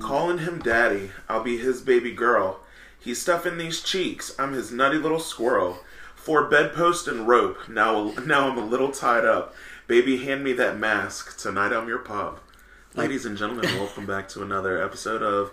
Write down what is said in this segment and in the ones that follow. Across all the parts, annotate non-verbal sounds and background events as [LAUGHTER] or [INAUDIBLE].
Calling him daddy, I'll be his baby girl. He's stuffing these cheeks, I'm his nutty little squirrel. For bedpost and rope, now now I'm a little tied up. Baby, hand me that mask. Tonight I'm your pup. Ladies and gentlemen, [LAUGHS] welcome back to another episode of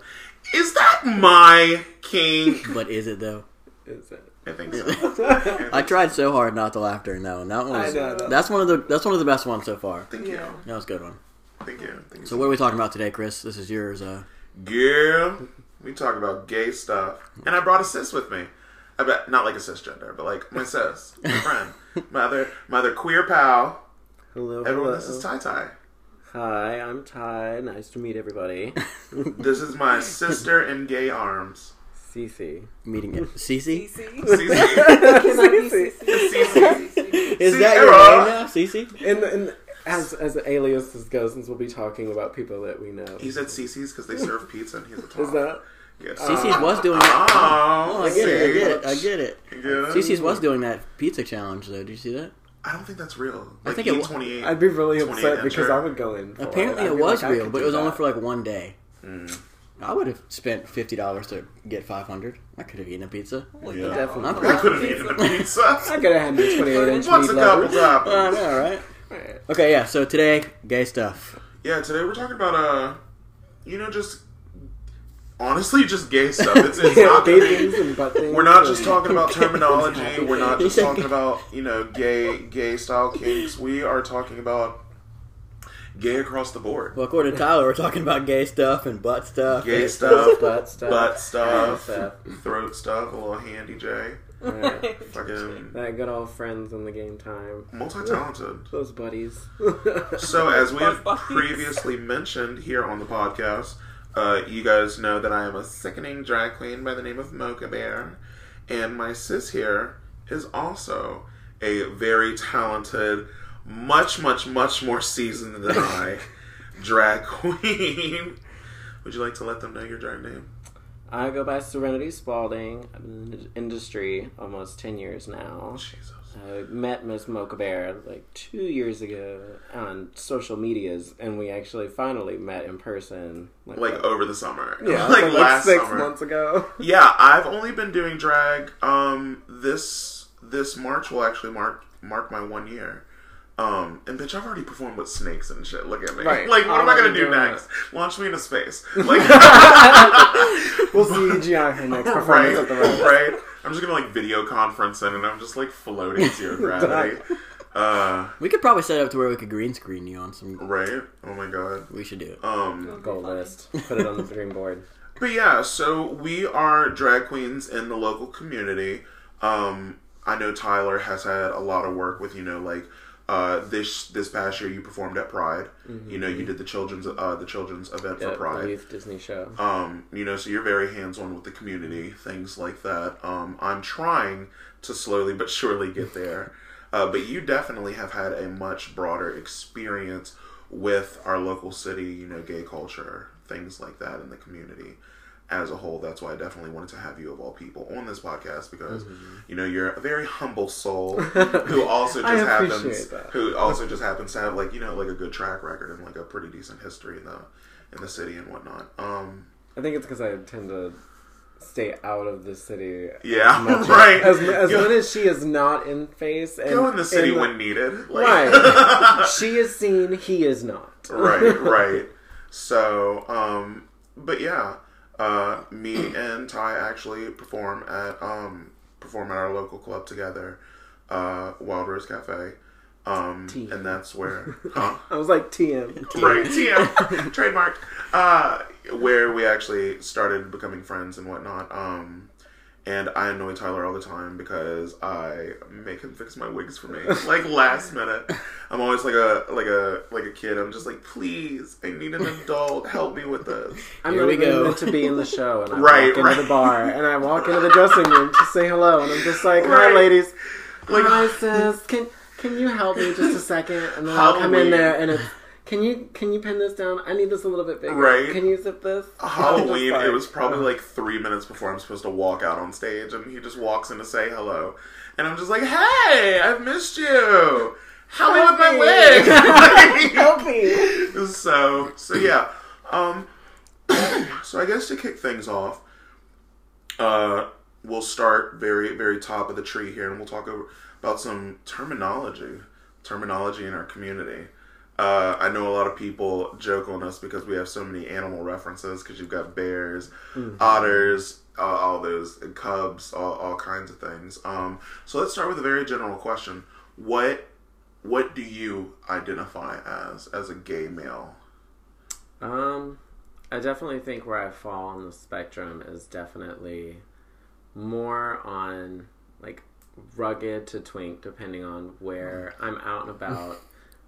Is That My King? But is it though? Is it? I think so. [LAUGHS] I tried so hard not to laugh during that one. That one was, I know. that's one of the that's one of the best ones so far. Thank you. That was a good one. Thank you. Thank you. So what are we talking about today, Chris? This is yours. Uh, Yeah, we talk about gay stuff, and I brought a sis with me. I bet not like a cisgender, but like my sis, my [LAUGHS] friend, my other, my other queer pal. Hello, Everyone, hello. this is Ty Ty. Hi, I'm Ty. Nice to meet everybody. [LAUGHS] This is my sister in gay arms. Cece. meeting it. Cece? Cece. Cece. [LAUGHS] Cece. Is that your name now, Cece? And, and as as the aliases go, since we'll be talking about people that we know. He said Cece's because they serve pizza and he's a top. Is that? Yes. Cece's was doing that. Oh, Oh, I get it. I get it. I get it. You get was doing that pizza challenge though. Did you see that? I don't think that's real. I think it twenty eight. I'd be really upset because. I would go in. For Apparently it, it was like, real, but it do was only for like one day. Mm. I would have spent fifty dollars to get five hundred. I could have eaten a pizza. Yeah. Definitely. I'm I could have eaten the pizza. [LAUGHS] I could have had the [LAUGHS] 28 inch Once meat a couple lovers. I times. know, right? Okay, yeah. So today, gay stuff. Yeah, today we're talking about uh, you know, just honestly, just gay stuff. It's, it's [LAUGHS] not Gay be, things and butt things. We're not just talking about terminology. We're not just talking about you know gay gay style kinks. We are talking about gay across the board. Well, according to Tyler, we're talking about gay stuff and butt stuff. Gay [LAUGHS] stuff, butt stuff. butt stuff, stuff. throat stuff, a little handy J. Right. Fucking That good old friends in the game time. multi talented. [LAUGHS] Those buddies. So, as we have [LAUGHS] Buddies. previously mentioned here on the podcast, uh, you guys know that I am a sickening drag queen by the name of Mocha Bear, and my sis here is also a very talented, much, much, much more seasoned than [LAUGHS] I drag queen. Would you like to let them know your drag name? I go by Serenity Spalding. I've been in the industry almost 10 years now. Jesus. I met Miss Mocha Bear like two years ago on social medias, and we actually finally met in person. Like over the summer, [LAUGHS] yeah, like, like, last six summer. months ago. Yeah, I've only been doing drag. Um, this this March will actually mark mark my one year. Um, and bitch, I've already performed with snakes and shit. Look at me. Right. Like, what I'm am I gonna do doing next? Launch me into space. [LAUGHS] Like, We'll [LAUGHS] see CGI her next performance right, at the right. I'm just gonna like video conference in, and I'm just like floating zero [LAUGHS] gravity. uh, We could probably set it up to where we could green screen you on some. right. Oh my god. We should do it. Um, Goal list. Put it on the dream board. But yeah, so we are drag queens in the local community. Um, I know Tyler has had a lot of work with you know like uh, this this past year you performed at Pride. You know you did the children's uh, the children's event Yeah, for Pride. the youth Disney show. Um, you know, so you're very hands on with the community, things like that. Um, I'm trying to slowly but surely get there. [LAUGHS] Uh, but you definitely have had a much broader experience with our local city, you know, gay culture, things like that in the community as a whole. That's why I definitely wanted to have you, of all people, on this podcast because, you know, you're a very humble soul [LAUGHS] who also just happens, that. who also just happens to have like, you know, like a good track record and like a pretty decent history in the in the city and whatnot. Um, I think it's because I tend to stay out of the city. Yeah, as [LAUGHS] right. As, as Go- when as she is not in face and go in the city and- when needed. Like- Right. [LAUGHS] she is seen. He is not. right, right. So, um, but yeah, uh, me and Ty actually perform at um perform at our local club together, uh, Wild Rose Cafe, um, and that's where, [LAUGHS] huh? I was like TM. right, TM, [LAUGHS] trademark, uh, where we actually started becoming friends and whatnot. Um, and I annoy Tyler all the time because I make him fix my wigs for me, like last minute. I'm always like a like a like a kid. I'm just like, please, I need an adult. Help me with this. I'm Here not we even go. meant to be in the show, and I Right, walk into right. the bar, and I walk into the dressing room to say hello, and I'm just like, "Hi, Right. ladies. Like- Hi, sis. Can can you help me just a second? And then I'll come in there, and it's Can you can you pin this down? I need this a little bit bigger. Right. Can you zip this? [LAUGHS] Halloween, it was probably like three minutes before I'm supposed to walk out on stage, and he just walks in to say hello. And I'm just like, hey, I've missed you. Help me with my wig. [LAUGHS] [LAUGHS] Help me. so, so yeah. Um, [COUGHS] so I guess to kick things off, uh, we'll start very, very top of the tree here, and we'll talk over, about some terminology, terminology in our community. Uh, I know a lot of people joke on us because we have so many animal references. Because you've got bears, otters, uh, all those and cubs, all, all kinds of things. Um, so let's start with a very general question: What what do you identify as as a gay male? Um, I definitely think where I fall on the spectrum is definitely more on like rugged to twink, depending on where I'm out and about.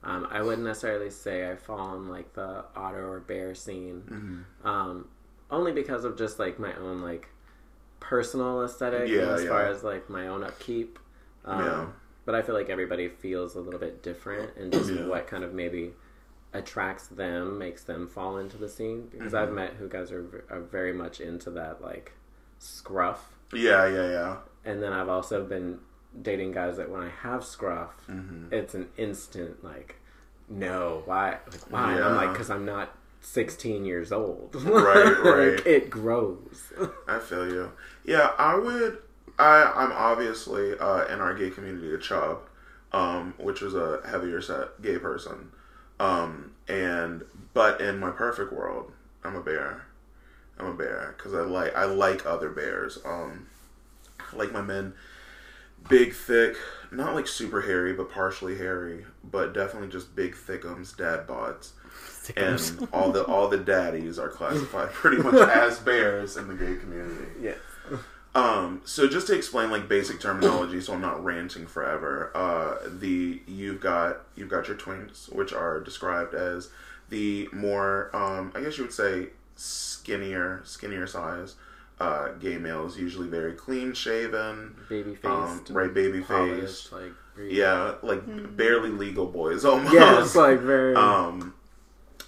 Um, I wouldn't necessarily say I fall in like the otter or bear scene, um, only because of just like my own like personal aesthetic Yeah, as far as like my own upkeep. Um, Yeah. But I feel like everybody feels a little bit different, and just Yeah. what kind of maybe attracts them makes them fall into the scene. Because I've Mm-hmm. met who guys are, are very much into that like scruff, Yeah, yeah, yeah. and then I've also been dating guys that when I have scruff, Mm-hmm. it's an instant like, no, why? Like, why? And I'm like, because I'm not 16 years old. [LAUGHS] Right, Like, right. it grows. [LAUGHS] I feel you. Yeah, I would. I I'm obviously uh, in our gay community a chub, um, which was a heavier set gay person, um, and but in my perfect world, I'm a bear. I'm a bear because I like I like other bears. Um, I like my men big, thick, not like super hairy, but partially hairy, but definitely just big, thickums, dad bods. And all the all the daddies are classified [LAUGHS] pretty much as bears in the gay community. yes. Um, so just to explain like basic terminology, so I'm not ranting forever. Uh, the you've got you've got your twinks, which are described as the more um, I guess you would say skinnier skinnier size. Uh, gay males usually very clean shaven, Baby faced. um, right, baby faced. Like, really- Yeah, like barely legal boys [LAUGHS] almost. Yeah, it's like very. Um,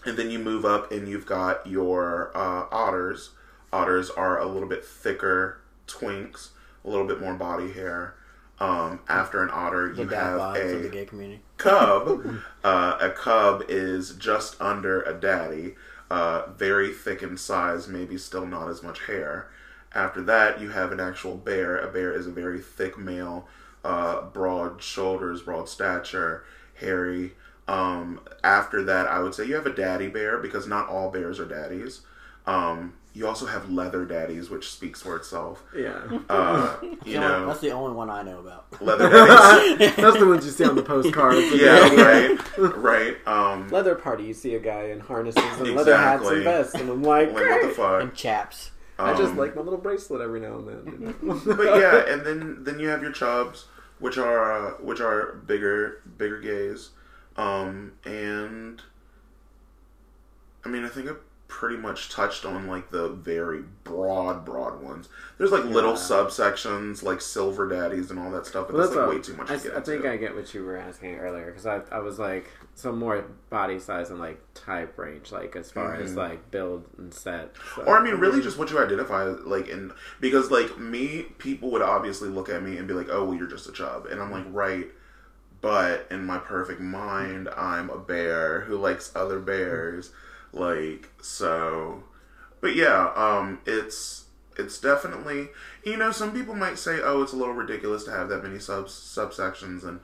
and then you move up and you've got your uh, otters. Otters are a little bit thicker twinks, a little bit more body hair. Um, after an otter, The you have vibes the a gay community. cub. [LAUGHS] uh, a cub is just under a daddy, uh, very thick in size, maybe still not as much hair. After that, you have an actual bear. A bear is a very thick male, uh, broad shoulders, broad stature, hairy. Um, after that, I would say you have a daddy bear because not all bears are daddies. Um, you also have leather daddies, which speaks for itself. yeah. Uh, [LAUGHS] you The only- know, that's the only one I know about. leather [LAUGHS] daddies. That's the ones you see on the postcards. [LAUGHS] yeah, right, right. Um, Leather party, you see a guy in harnesses and leather hats and vests, and I'm like, like what the fuck? And chaps. I just Um, like my little bracelet every now and then. you know? [LAUGHS] [LAUGHS] but yeah, and then then you have your chubs, which are uh, which are bigger bigger gays, um, and I mean I think pretty much touched on like the very broad broad ones. There's like little Yeah. subsections like silver daddies and all that stuff, but Well, that's like way too much I, to get I think. I get what you were asking earlier because I, I was like some more body size and like type range, like as far as Mhm. like build and set. So- Or I mean, really, just what you identify like in because like me, people would obviously look at me and be like, "Oh, well, you're just a chub," and I'm like, "Right," but in my perfect mind, I'm a bear who likes other bears, like so. But yeah, um, it's it's definitely you know some people might say, "Oh, it's a little ridiculous to have that many subs subsections and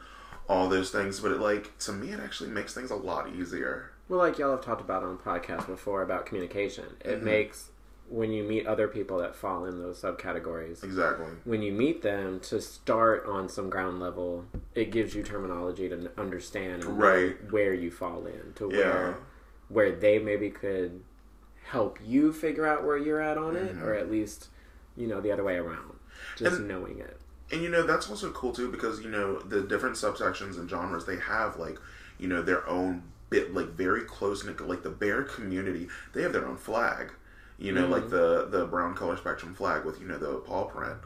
all those things," but it like to me, it actually makes things a lot easier. Well, like y'all have talked about on the podcast before about communication. It Mhm. makes when you meet other people that fall in those subcategories. Exactly. When you meet them to start on some ground level, it gives you terminology to understand Right. where you fall in to Yeah. where where they maybe could help you figure out where you're at on it, Mhm. or at least you know the other way around. Just And- knowing it. And you know that's also cool too because you know the different subsections and genres they have like you know their own bit like very close knit like the bear community they have their own flag you know like the the brown color spectrum flag with you know the paw print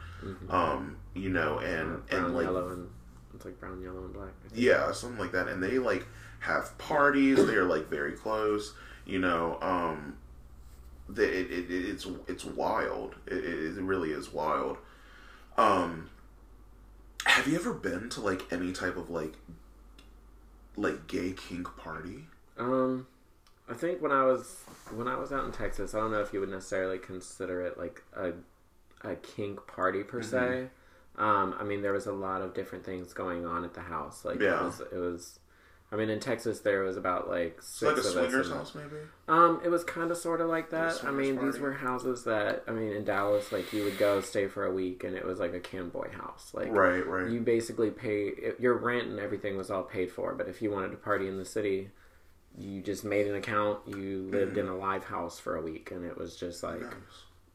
um you know and brown, and like yellow, and it's like brown, yellow, and black. Yeah something like that and they like have parties. They're like very close. You know, um, the, it, it, it- it's it's wild. It, it, really is wild. Um, have you ever been to like any type of like like gay kink party? Um, I think when I was when I was out in Texas, I don't know if you would necessarily consider it like a a kink party per se. Mm-hmm. Um, I mean, there was a lot of different things going on at the house. Like Yeah. it was, it was. I mean, in Texas, there was about like six like a of us. swingers in- house, maybe. Um, it was kind of sort of like that. I mean, these were houses that I mean in Dallas, like you would go stay for a week, and it was like a camboy house. Like Right, right. you basically pay it- your rent and everything was all paid for. But if you wanted to party in the city, you just made an account. You lived in a live house for a week, and it was just like Nice.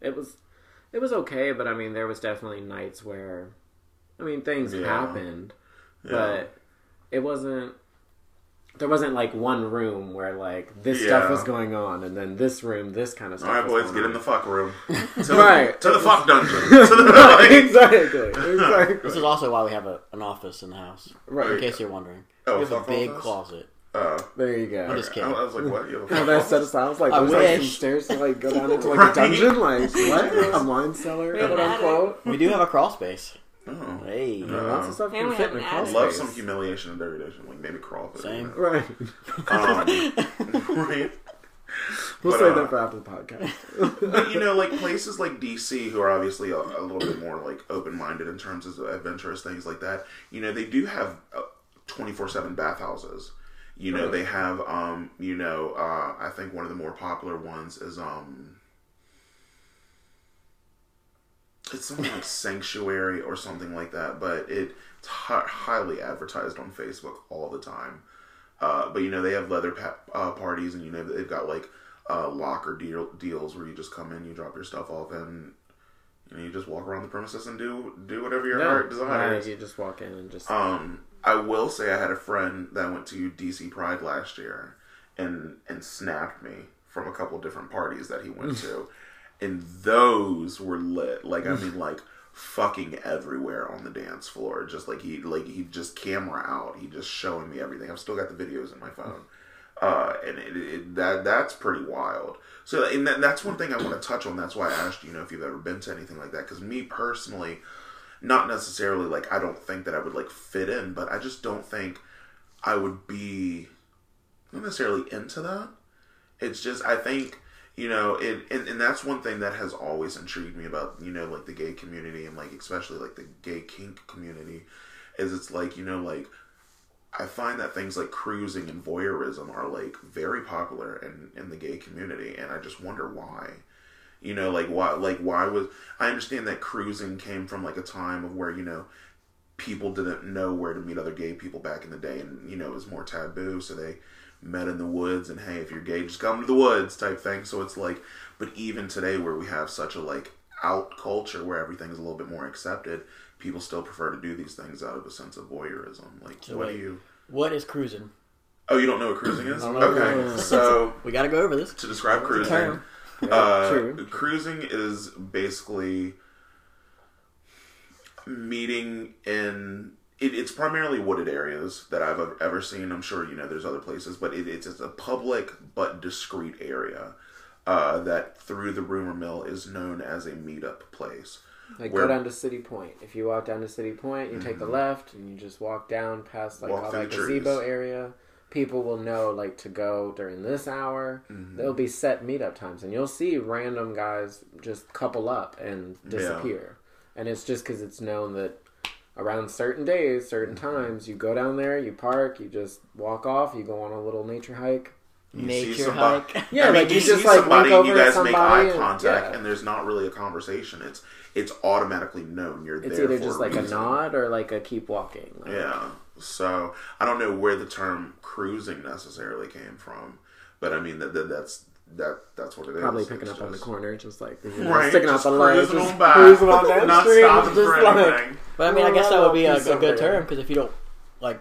it was it was okay. But I mean, there was definitely nights where I mean things Yeah. happened, Yeah. but it wasn't. There wasn't like one room where like this Yeah. stuff was going on, and then this room, this kind of stuff. All right, was boys, going get on. in the fuck room. [LAUGHS] To the, Right. To the fuck dungeon. [LAUGHS] To the, exactly, [LAUGHS] exactly. This is also why we have a, an office in the house. Right. In case you're wondering. Oh, we have a big office? closet. Oh. There you go. I'm just I, kidding. I was like, what? You have a Oh, fuck that's set office? aside. I was like, I there's like some stairs to like go down into like Right. a dungeon. Like what? A wine cellar, Yeah, quote that- unquote. We do have a crawl space. Oh. Hey. You lots of stuff And can we fit have in a an crawl attic. Love some humiliation and degradation, like maybe crawl. through Same. that. Right. Um, [LAUGHS] [LAUGHS] right. We'll But, save uh, that for after the podcast. [LAUGHS] But you know, like places like DC, who are obviously a, a little bit more like open-minded in terms of adventurous things like that. You know, they do have twenty four seven bathhouses. You know, Really? they have. Um, you know, uh, I think one of the more popular ones is um, it's something like Sanctuary or something like that. But it, it's hi- highly advertised on Facebook all the time. Uh, but you know, they have leather pa- uh, parties, and you know they've got like uh, locker deal deals where you just come in, you drop your stuff off, and you know you just walk around the premises and do do whatever your heart Right, desires. you just walk in and just. Um, I will say I had a friend that went to DC Pride last year, and and snapped me from a couple different parties that he went [LAUGHS] to, and those were lit. Like I mean, like fucking everywhere on the dance floor. Just like he like he just camera out. He just showing me everything. I've still got the videos in my phone. Uh, and it, it, that that's pretty wild. So, and that, that's one thing I want to touch on. That's why I asked you, you know, if you've ever been to anything like that. Because me personally, not necessarily like I don't think that I would like fit in, but I just don't think I would be not necessarily into that. It's just I think you know it, and, and that's one thing that has always intrigued me about you know like the gay community and like especially like the gay kink community is it's like you know like I find that things like cruising and voyeurism are like very popular in in the gay community, and I just wonder why. You know, like why, like why was I understand that cruising came from like a time of where you know people didn't know where to meet other gay people back in the day, and you know it was more taboo, so they met in the woods, and hey, if you're gay, just come to the woods type thing. So it's like, but even today, where we have such a like out culture where everything is a little bit more accepted, people still prefer to do these things out of a sense of voyeurism. Like, So what wait. do you? What is cruising? Oh, you don't know what cruising is? I don't know okay, so [LAUGHS] We got to go over this. to describe cruising, uh, true. cruising is basically meeting in. It, it's primarily wooded areas that I've ever seen. I'm sure you know there's other places, but it, it's, it's a public but discreet area uh, that through the rumor mill is known as a meetup place. Like Where- go down to City Point. If you walk down to City Point, you take the left and you just walk down past like Walk all that the gazebo trees. area. People will know like to go during this hour. Mm-hmm. There'll be set meetup times, and you'll see random guys just couple up and disappear. And it's just because it's known that around certain days, certain Mm-hmm. times, you go down there, you park, you just walk off, you go on a little nature hike. You Nature see somebody, hike. [LAUGHS] Yeah, I mean, like you, you just see like somebody and you guys make eye somebody and- contact, yeah. and there's not really a conversation. It's it's automatically known you're It's there. It's either for just like a nod or like a keep walking. Like, Yeah. So I don't know where the term cruising necessarily came from, but I mean that, that that's that that's what it is. Probably picking It's up on the just- corner, just like you know, Right, sticking out the leg, cruising just on by, cruising on that not street, stopping just for like, anything. But I mean, I Well, guess that would be a, a good term because if you don't like,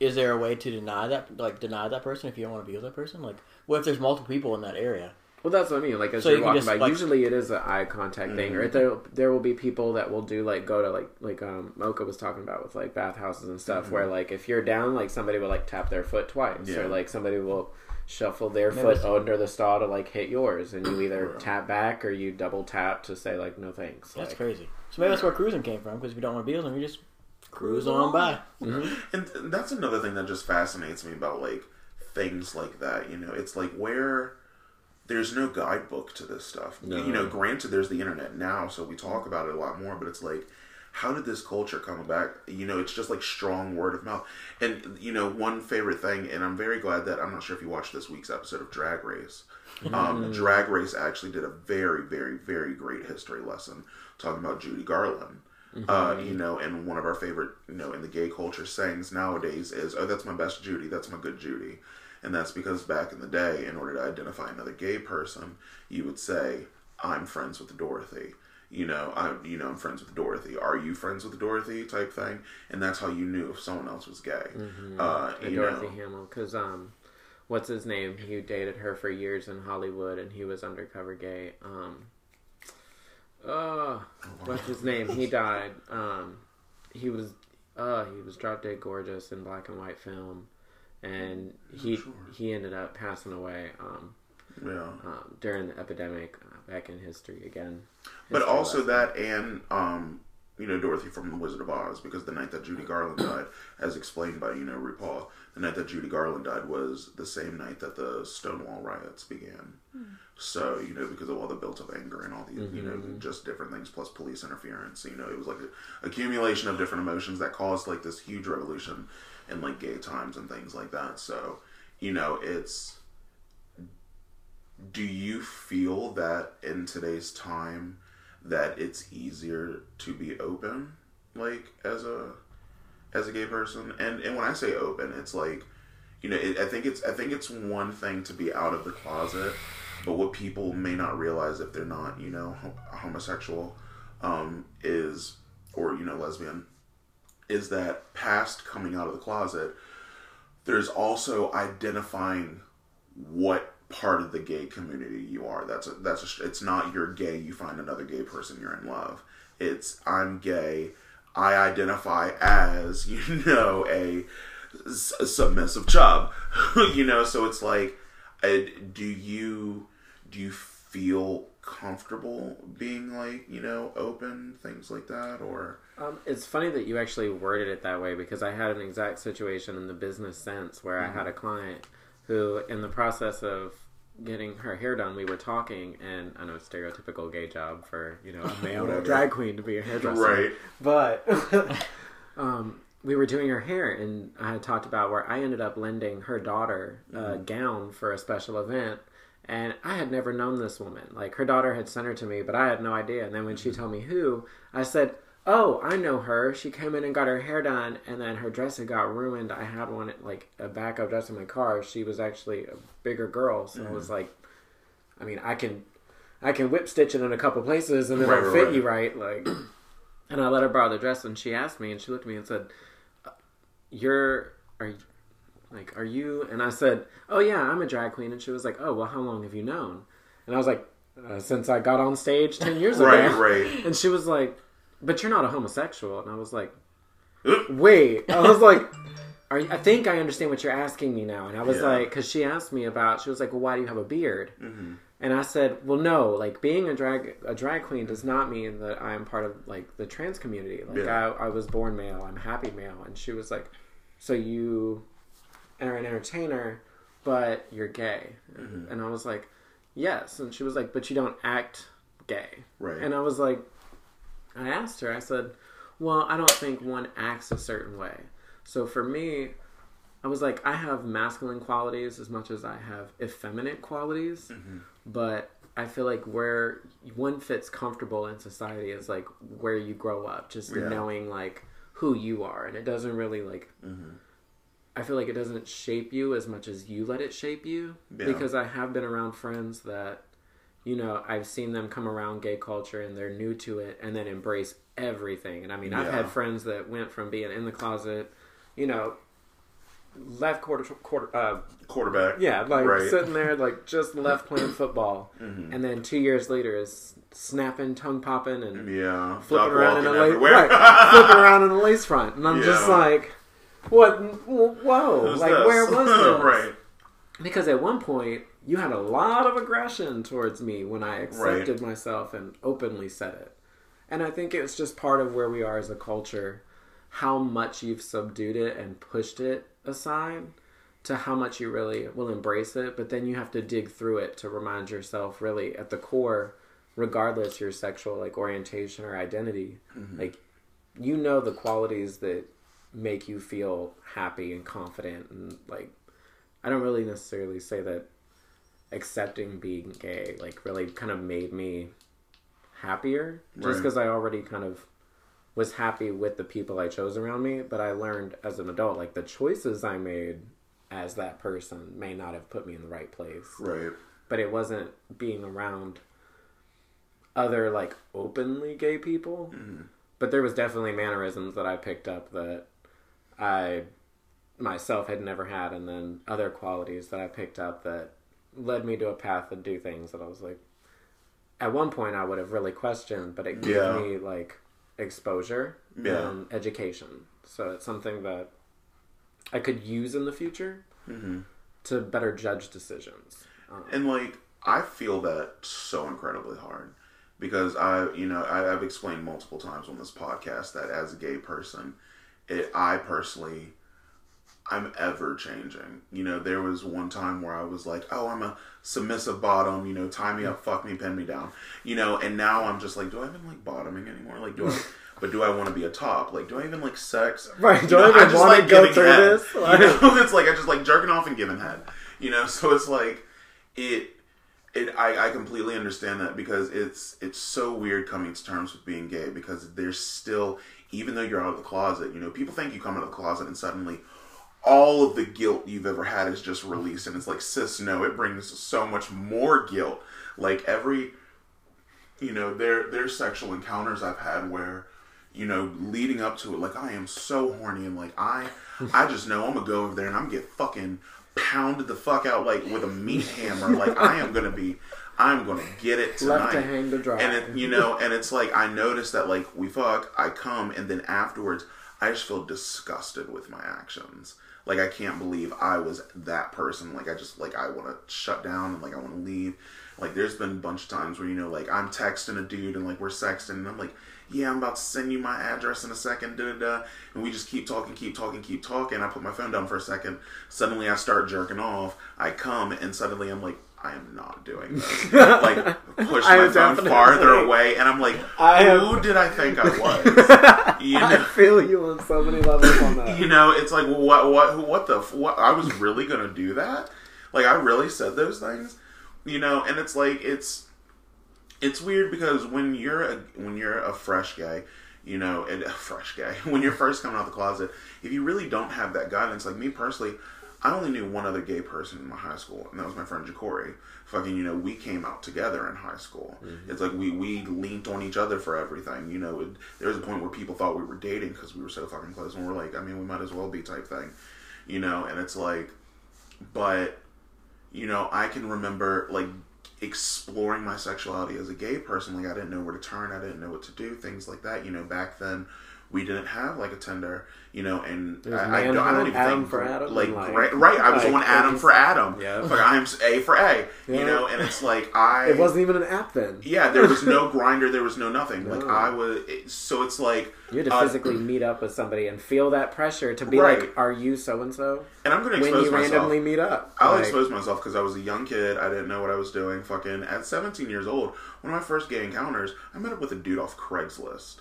is there a way to deny that, like, deny that person if you don't want to be with that person? Like, what if there's multiple people in that area Well, that's what I mean. Like as So you're you walking just, by, like- usually it is an eye contact thing, or there there will be people that will do like go to like like um Mocha was talking about with like bathhouses and stuff, where like if you're down, like somebody will like tap their foot twice, Yeah. or like somebody will shuffle their Maybe foot it's- under the stall to like hit yours, and you either [CLEARS THROAT] tap back or you double tap to say like no thanks. That's like, crazy. So maybe that's where cruising came from. Because if you don't want to be with them, you just cruise on by. mhm. [LAUGHS] And that's another thing that just fascinates me about like things like that. You know, it's like where there's no guidebook to this stuff. No. You know, granted, there's the internet now, so we talk about it a lot more. But it's like, how did this culture come back? You know, it's just like strong word of mouth. And you know, one favorite thing, and I'm very glad that I'm not sure if you watched this week's episode of Drag Race. Um, Drag Race actually did a very, very, very great history lesson talking about Judy Garland. Uh, you know, and one of our favorite, you know, in the gay culture sayings nowadays is, "Oh, that's my best Judy. That's my good Judy," and that's because back in the day, in order to identify another gay person, you would say, "I'm friends with Dorothy." You know, I'm, you know, I'm friends with Dorothy. Are you friends with Dorothy? Type thing, and that's how you knew if someone else was gay. Uh, And you Dorothy know, Hamill, because um, what's his name? He dated her for years in Hollywood, and he was undercover gay. Um, uh, what's his name? He died. Um, he was uh, he was drop dead gorgeous in black and white film, and he sure. he ended up passing away um, yeah. um, during the epidemic uh, back in history again. But also lesson. that and um, you know Dorothy from The Wizard of Oz because the night that Judy Garland died, as explained by you know RuPaul, the night that Judy Garland died was the same night that the Stonewall riots began. So you know because of all the built-up anger and all the you know just different things plus police interference. You know it was like an accumulation of different emotions that caused like this huge revolution in like gay times and things like that. So you know it's do you feel that in today's time that it's easier to be open like as a as a gay person? And and when i say open it's like you know it, i think it's i think it's one thing to be out of the closet but what people may not realize if they're not you know homosexual um is or you know lesbian is that past coming out of the closet there's also identifying what part of the gay community you are. That's a, that's a, it's not you're gay. You find another gay person, you're in love. It's I'm gay. I identify as [LAUGHS] you know a submissive chub. [LAUGHS] you know, so it's like, uh, do you do you feel comfortable being like you know open things like that or Um, it's funny that you actually worded it that way because I had an exact situation in the business sense where I had a client who, in the process of getting her hair done, we were talking, and I know it's stereotypical gay job for you know a [LAUGHS] male drag queen to be a hairdresser, right But [LAUGHS] um, we were doing her hair, and I had talked about where I ended up lending her daughter a gown for a special event. And I had never known this woman. Like her daughter had sent her to me, but I had no idea. And then when she told me who, I said, "Oh, I know her. She came in and got her hair done, and then her dress had got ruined. I had one like a backup dress in my car. She was actually a bigger girl, so I was like, I mean, I can, I can whip stitch it in a couple places, and it'll Right, right, fit right. you right. Like, [CLEARS THROAT] and I let her borrow the dress, and she asked me, and she looked at me and said, "Uh, "You're are you, like are you?" And I said, "Oh yeah, I'm a drag queen." And she was like, "Oh well, how long have you known?" And I was like, uh, "Since I got on stage ten years ago." right ago." right [LAUGHS] And she was like, "But you're not a homosexual." And I was like, "Wait." I was like. Are you, I think I understand what you're asking me now, and I was Yeah. like, because she asked me about, she was like, "Well, why do you have a beard?" hmm And I said, "Well, no. Like being a drag a drag queen does not mean that I am part of like the trans community. Like Yeah. I, I was born male. I'm happy male." And she was like, "So you are an entertainer, but you're gay?" Mm-hmm. And I was like, "Yes." And she was like, "But you don't act gay." right And I was like, I asked her. I said, "Well, I don't think one acts a certain way." So for me, I was like, I have masculine qualities as much as I have effeminate qualities, Mm-hmm. but I feel like where one fits comfortable in society is like where you grow up, just Yeah. knowing like who you are, and it doesn't really like. Mm-hmm. I feel like it doesn't shape you as much as you let it shape you, Yeah. because I have been around friends that, you know, I've seen them come around gay culture and they're new to it, and then embrace everything. And I mean, I've had friends that went from being in the closet, you know, left quarter quarter uh, Quarterback. yeah like Right. sitting there like just left [CLEARS THROAT] playing football, Mm-hmm. and then two years later is snapping, tongue popping, and Yeah. flipping around in a lace right, flipping around in a lace front, and I'm just like, what? Whoa! Who's like this? where was [LAUGHS] this? right. Because at one point you had a lot of aggression towards me when I accepted myself and openly said it. And I think it's just part of where we are as a culture, how much you've subdued it and pushed it aside to how much you really will embrace it, but then you have to dig through it to remind yourself really at the core, regardless your sexual like orientation or identity, mm-hmm. like you know the qualities that make you feel happy and confident and like I don't really necessarily say that accepting being gay like really kind of made me happier just Right. because I already kind of was happy with the people I chose around me, but I learned as an adult like the choices I made as that person may not have put me in the right place. Right. But it wasn't being around other like openly gay people. Mm-hmm. But there was definitely mannerisms that I picked up that I myself had never had and then other qualities that I picked up that led me to a path to do things that I was like at one point I would have really questioned, but it gave Yeah. me like exposure Yeah. and education. So it's something that I could use in the future Mm-hmm. to better judge decisions. Um, And like, I feel that so incredibly hard because I, you know, I, I've explained multiple times on this podcast that as a gay person, it, I personally, I'm ever changing. You know, there was one time where I was like, oh, I'm a submissive bottom, you know, tie me up, fuck me, pin me down, you know, and now I'm just like, do I even like bottoming anymore? Like, do I, [LAUGHS] but do I want to be a top? Like, do I even like sex? [LAUGHS] Right, You do I know, even just wanna go giving through head. this? [LAUGHS] You know, it's like I just like jerking off and giving head. You know, so it's like it it I, I completely understand that because it's it's so weird coming to terms with being gay because there's still even though you're out of the closet, you know, people think you come out of the closet and suddenly all of the guilt you've ever had is just released and it's like sis no it brings so much more guilt like every you know there there's sexual encounters i've had where you know leading up to it like i am so horny and like i i just know i'm gonna go over there and i'm gonna get fucking pounded the fuck out like with a meat hammer like i am gonna be i'm gonna get it tonight Left to hang to dry. and it, you know, and it's like I notice that like we fuck, I come, and then afterwards, I just feel disgusted with my actions. Like I can't believe I was that person. Like I just like I want to shut down and like I want to leave. Like there's been a bunch of times where you know like I'm texting a dude and like we're sexting and I'm like, yeah, I'm about to send you my address in a second, da da, da. and we just keep talking, keep talking, keep talking. I put my phone down for a second. Suddenly I start jerking off. I come and suddenly I'm like. I am not doing this. [LAUGHS] like, push I my phone farther away, and I'm like, I who am- did I think I [LAUGHS] was? You I know, feel you on so many levels on that. you know, it's like, what, what, what the, what? I was really gonna do that? Like, I really said those things, you know, and it's like, it's, it's weird because when you're a, when you're a fresh guy, you know, and [LAUGHS] a fresh guy, when you're first coming out the closet, if you really don't have that guidance, like me personally, I only knew one other gay person in my high school, and that was my friend Jacory. Fucking, you know, we came out together in high school. Mm-hmm. It's like we we leaned on each other for everything. You know, it, there was a point where people thought we were dating because we were so fucking close, and we're like, I mean, we might as well be type thing. You know, and it's like, but you know, I can remember like exploring my sexuality as a gay person. Like I didn't know where to turn, I didn't know what to do, things like that. You know, back then we didn't have like a Tinder. You know, and I, I, don't, I don't even Adam think for Adam, Like, like, right, right. I was like, on Adam for Adam. Yeah. like I'm A for A. You know, and it's like I. It wasn't even an app then. Yeah, there was no [LAUGHS] Grindr. There was no nothing. Like I was. it- So it's like. You had to uh, physically [CLEARS THROAT] meet up with somebody and feel that pressure to be Right. like, "Are you so and so?" And I'm going to expose myself. When you randomly meet up, I'll Like, expose myself because I was a young kid. I didn't know what I was doing. Fucking at 17 years old, one of my first gay encounters, I met up with a dude off Craigslist,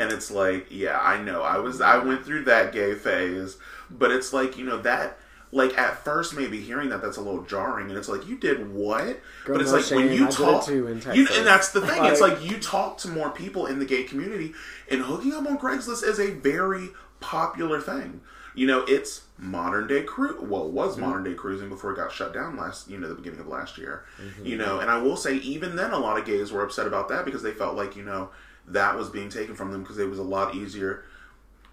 and it's like, yeah, I know, I was, I went through that gay phase, but it's like, you know, that, like at first, maybe hearing that, that's a little jarring, and it's like, you did what? Girl, but it's no like when you I talk, you, and that's the thing. it's Like- like you talk to more people in the gay community, and hooking up on Craigslist is a very popular thing. You know, it's modern day cru Well, it was modern day cruising before it got shut down last, you know, the beginning of last year. You know, and I will say, even then, a lot of gays were upset about that because they felt like, you know, that was being taken from them because it was a lot easier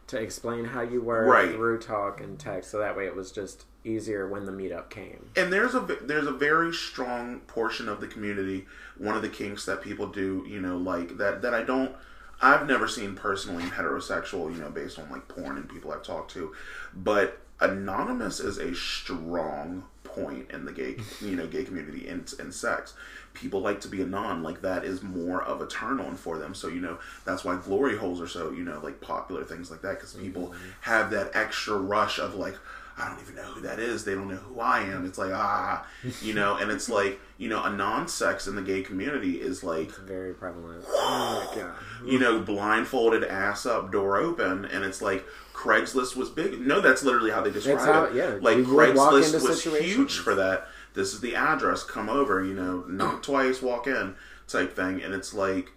to explain how you were Right. through talk and text, so that way it was just easier when the meetup came. and there's a there's a very strong portion of the community one of the kinks that people do you know like that that i don't i've never seen personally in heterosexual you know based on like porn and people i've talked to but anonymous is a strong point in the gay you know gay community and, in sex. People like to be anon like that is more of a turn on for them. So you know that's why glory holes are so you know like popular things like that because people mm-hmm. have that extra rush of like I don't even know who that is. They don't know who I am. It's like ah, you know, and it's like you know, a non-sex in the gay community is like Very prevalent. oh my god. you know, blindfolded, ass up, door open, and it's like Craigslist was big. No, that's literally how they describe how- it. yeah, like Craigslist was situations. huge for that. This is the address. Come over. You know, knock [CLEARS THROAT] twice, walk in, type thing, and it's like,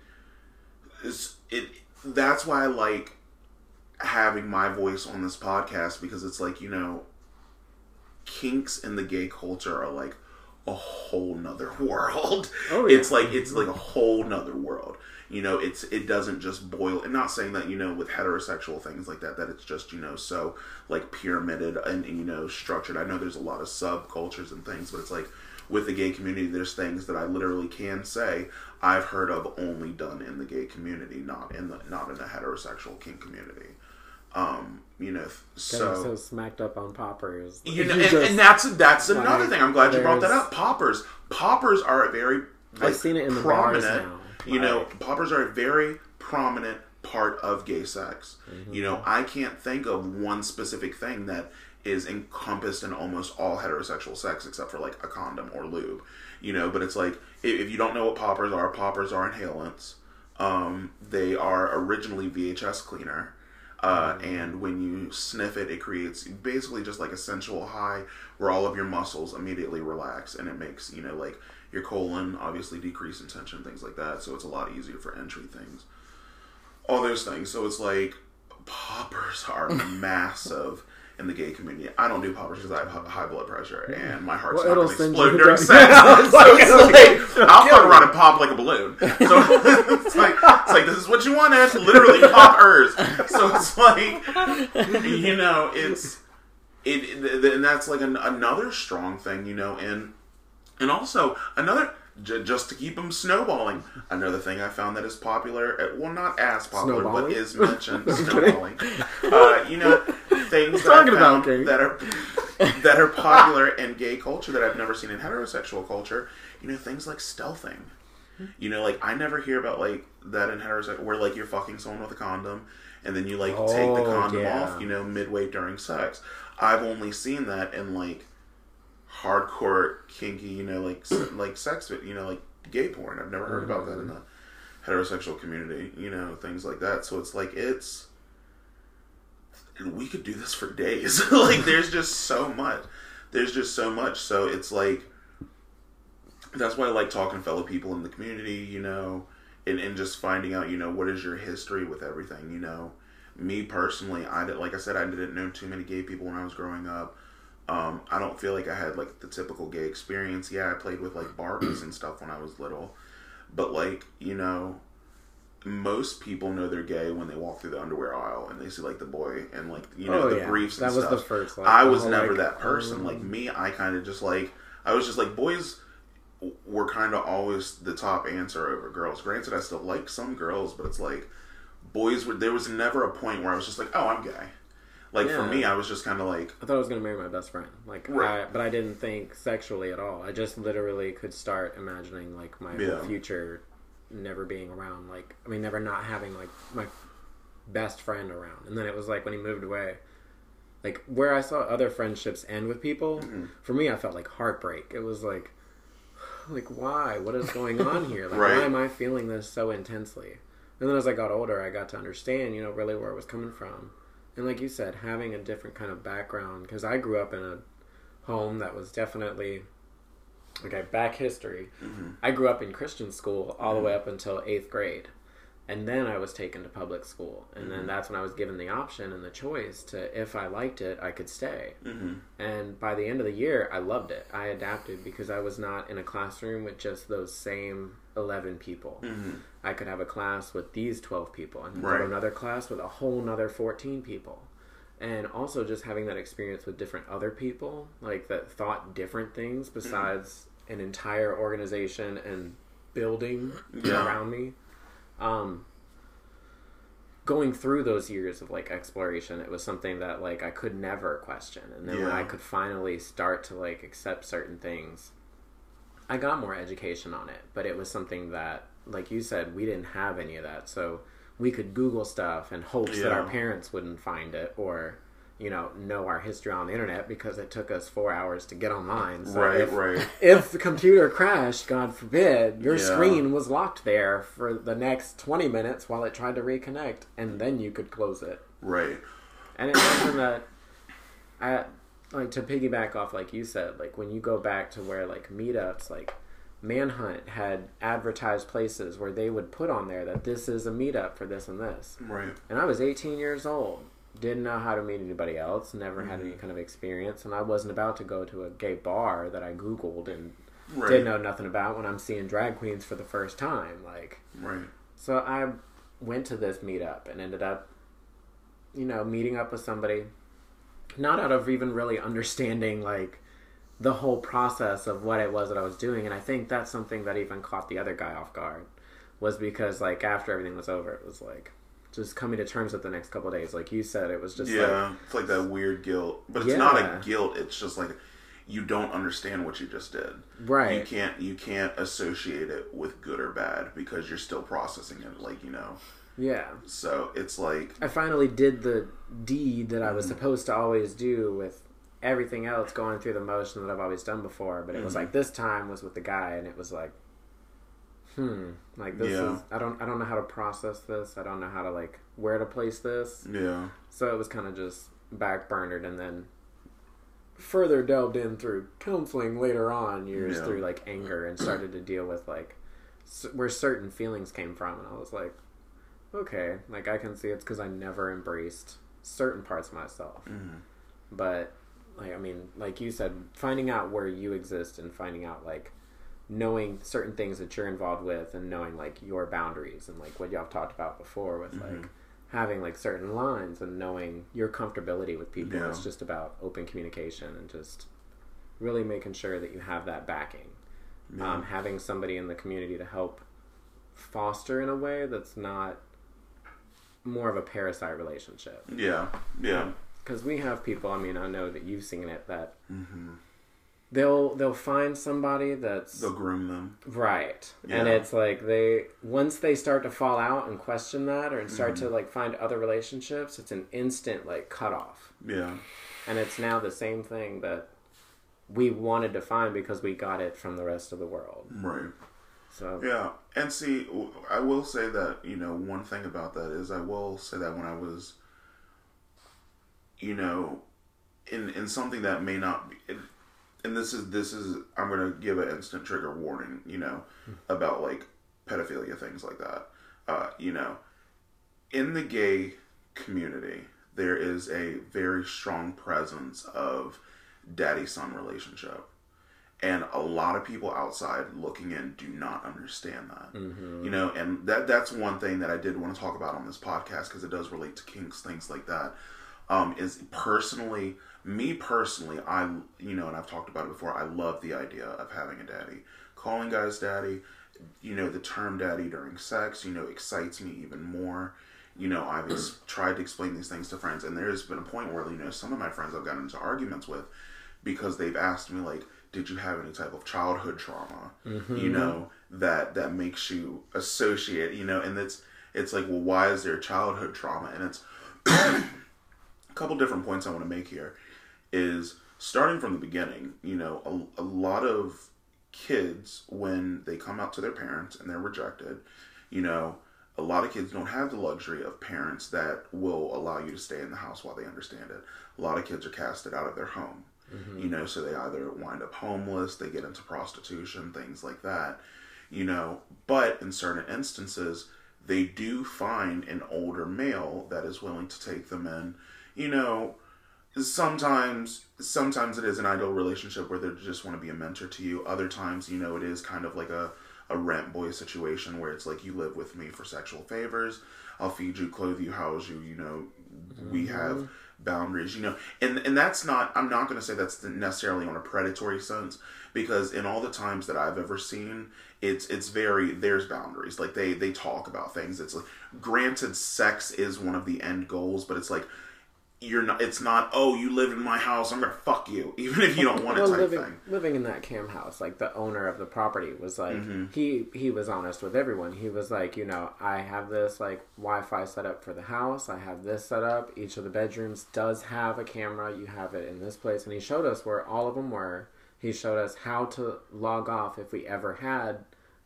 it's, it. That's why I like having my voice on this podcast because it's like you know, kinks in the gay culture are like a whole nother [LAUGHS] world. Oh, yeah. It's like it's like a whole nother world. You know, it's it doesn't just boil. And not saying that you know with heterosexual things like that that it's just you know so like pyramided and you know structured. I know there's a lot of subcultures and things, but it's like with the gay community, there's things that I literally can say I've heard of only done in the gay community, not in the not in the heterosexual kink community. Um, you know, So, so smacked up on poppers. you know, You [LAUGHS] and, and that's that's another thing. I'm glad you brought that up. Poppers, poppers are a very like, I've seen it in the bars now. You know, poppers are a very prominent part of gay sex. Mm-hmm. You know, I can't think of one specific thing that is encompassed in almost all heterosexual sex except for like a condom or lube. You know, but it's like if, if you don't know what poppers are, poppers are inhalants. Um, they are originally VHS cleaner. Uh, and when you sniff it, it creates basically just like a sensual high where all of your muscles immediately relax and it makes, you know, like your colon obviously decrease in tension, things like that. So it's a lot easier for entry things. All those things. So it's like poppers are [LAUGHS] massive in the gay community. I don't do poppers because I have high blood pressure and my heart's Well, not going to explode [LAUGHS] during [LAUGHS] sex. [LAUGHS] so it's like, I'll fuck around and pop like a balloon. So it's like, it's like, this is what you want wanted. Literally pop hers. So it's like, you know, it's, it, it and that's like an, another strong thing, you know, and, and also another, j- just to keep them snowballing, another thing I found that is popular, uh, well, not as popular, but is mentioned, [LAUGHS] snowballing. Uh, you know, [LAUGHS] things that Talking about gay. that are that are popular in gay culture that I've never seen in heterosexual culture. You know, things like stealthing. You know, like I never hear about like that in heterosexual where like you're fucking someone with a condom and then you like take the Oh, condom yeah. off, you know, midway during sex. I've only seen that in like hardcore kinky, you know, like like sex, you know, like gay porn. I've never heard about that in the mm-hmm. heterosexual community, you know, things like that. So it's like it's we could do this for days. [LAUGHS] like there's [LAUGHS] just so much. There's just so much. So it's like that's why I like talking to fellow people in the community, you know, and, and just finding out, you know, what is your history with everything, you know. Me personally, I did, like I said, I didn't know too many gay people when I was growing up. Um, I don't feel like I had like the typical gay experience. Yeah, I played with like Barbies and stuff when I was little, but like you know, most people know they're gay when they walk through the underwear aisle and they see like the boy and like you know Oh, the yeah. briefs. And That was stuff. the first, like, I was never like, that person. um, like me, I kind of just like I was just like boys were kind of always the top answer over girls. Granted, I still like some girls, but it's like boys were. There was never a point where I was just like, oh, I'm gay. Like for me, I was just kind of like, I thought I was gonna marry my best friend. Like, Right. I, but I didn't think sexually at all. I just literally could start imagining like my Yeah. future never being around. Like, I mean, never not having like my best friend around. And then it was like when he moved away, like where I saw other friendships end with people. Mm-hmm. For me, I felt like heartbreak. It was like, [SIGHS] like why? What is going on here? Like, Right. why am I feeling this so intensely? And then as I got older, I got to understand, you know, really where it was coming from. And like you said, having a different kind of background, because I grew up in a home that was definitely, okay, back history. Mm-hmm. I grew up in Christian school all the way mm-hmm. up until eighth grade. And then I was taken to public school. And Mm-hmm. then that's when I was given the option and the choice to, if I liked it, I could stay. Mm-hmm. And by the end of the year, I loved it. I adapted because I was not in a classroom with just those same 11 people. Mm-hmm. I could have a class with these 12 people and Right. another class with a whole nother 14 people. And also just having that experience with different other people, like that thought different things besides an entire organization and building Yeah. around me. Um, going through those years of like exploration, it was something that like I could never question. And then when I could finally start to like accept certain things, I got more education on it. But it was something that, like you said, we didn't have any of that. So we could Google stuff and hopes that our parents wouldn't find it or, you know, know our history on the internet because it took us four hours to get online. So right, if, right. [LAUGHS] if the computer crashed, God forbid, your Yeah. screen was locked there for the next 20 minutes while it tried to reconnect, and then you could close it. Right. And it's something that I like to piggyback off, like you said, like when you go back to where like meetups, like Manhunt had advertised places where they would put on there that this is a meetup for this and this. Right. And I was 18 years old. Didn't know how to meet anybody else. Never had any mm. kind of experience. And I wasn't about to go to a gay bar that I Googled and Right. didn't know nothing about when I'm seeing drag queens for the first time. Like, Right. so I went to this meetup and ended up, you know, meeting up with somebody, not out of even really understanding like the whole process of what it was that I was doing. And I think that's something that even caught the other guy off guard was because like after everything was over, it was like just coming to terms with the next couple of days. Like you said, it was just like Yeah. it's like that weird guilt, but it's not a guilt. It's just like you don't understand what you just did. Right. You can't you can't associate it with good or bad because you're still processing it. Like you know. Yeah. So it's like I finally did the deed that I was mm-hmm. supposed to always do with everything else going through the motion that I've always done before. But it was mm-hmm. like this time was with the guy, and it was like, hmm, like this Yeah. is I don't I don't know how to process this. I don't know how to like where to place this. yeah. So it was kind of just backburnered, and then further delved in through counseling later on years Yeah. through like anger and started to deal with like s- where certain feelings came from and i was like okay like i can see it's because i never embraced certain parts of myself Mhm. but like i mean like you said finding out where you exist and finding out like knowing certain things that you're involved with and knowing like your boundaries and like what y'all talked about before with like having like certain lines and knowing your comfortability with people Yeah. it's just about open communication and just really making sure that you have that backing Yeah. um, having somebody in the community to help foster in a way that's not more of a parasite relationship Yeah. Yeah. because we have people i mean i know that you've seen it that hmm they'll they'll find somebody that's They'll groom them. right and it's like they once they start to fall out and question that or start Mm-hmm. to like find other relationships it's an instant like cutoff Yeah. and it's now the same thing that we wanted to find because we got it from the rest of the world Right. so Yeah, and see, i will say that you know one thing about that is I will say that when I was, you know, in in something that may not be, and this is this is I'm gonna give an instant trigger warning, you know, about like pedophilia things like that. Uh, you know, in the gay community, there is a very strong presence of daddy son relationship. And a lot of people outside looking in do not understand that. You know, and that that's one thing that I did want to talk about on this podcast because it does relate to kinks, things like that. Um, is personally, me personally, I you know, and I've talked about it before. I love the idea of having a daddy, calling guys daddy. You know, the term daddy during sex, you know, excites me even more. You know, I've ex- [CLEARS THROAT] tried to explain these things to friends, and there's been a point where you know some of my friends I've gotten into arguments with because they've asked me like, "Did you have any type of childhood trauma?" Mm-hmm. You know that that makes you associate. You know, and it's it's like, well, why is there childhood trauma? And it's [CLEARS THROAT] a couple different points I want to make here. Is starting from the beginning. You know, a, a lot of kids when they come out to their parents and they're rejected. You know, a lot of kids don't have the luxury of parents that will allow you to stay in the house while they understand it. A lot of kids are casted out of their home. Mm-hmm. You know, so they either wind up homeless, they get into prostitution, things like that. You know, but in certain instances, they do find an older male that is willing to take them in. You know, sometimes sometimes it is an ideal relationship where they just want to be a mentor to you. Other times, you know, it is kind of like a a rent boy situation where it's like you live with me for sexual favors. I'll feed you, clothe you, house you. You know, we mm-hmm. have boundaries. You know, and and that's not. I'm not going to say that's necessarily on a predatory sense because in all the times that I've ever seen, it's it's very there's boundaries. Like they they talk about things. It's like granted, sex is one of the end goals, but it's like you're not. It's not. Oh, you live in my house. I'm gonna fuck you, [LAUGHS] even if you don't want it. Well, type living thing. living in that cam house, like the owner of the property was like mm-hmm. he he was honest with everyone. He was like, you know, I have this like Wi-Fi set up for the house. I have this set up. Each of the bedrooms does have a camera. You have it in this place, and he showed us where all of them were. He showed us how to log off if we ever had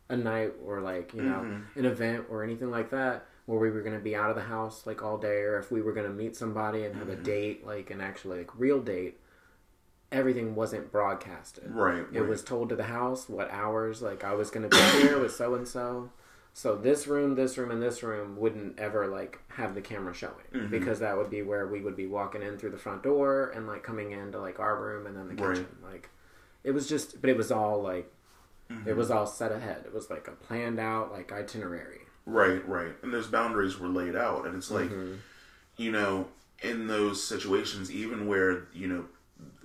a night or like you know mm-hmm. an event or anything like that where we were going to be out of the house like all day or if we were going to meet somebody and have a date like an actually like real date everything wasn't broadcasted Right, it right. was told to the house what hours like i was going to be here with so and so so this room this room and this room wouldn't ever like have the camera showing Mm-hmm. because that would be where we would be walking in through the front door and like coming into like our room and then the Right. kitchen like it was just but it was all like Mm-hmm. it was all set ahead it was like a planned out like itinerary Right, right. And those boundaries were laid out. And it's like, mm-hmm. you know, in those situations, even where, you know,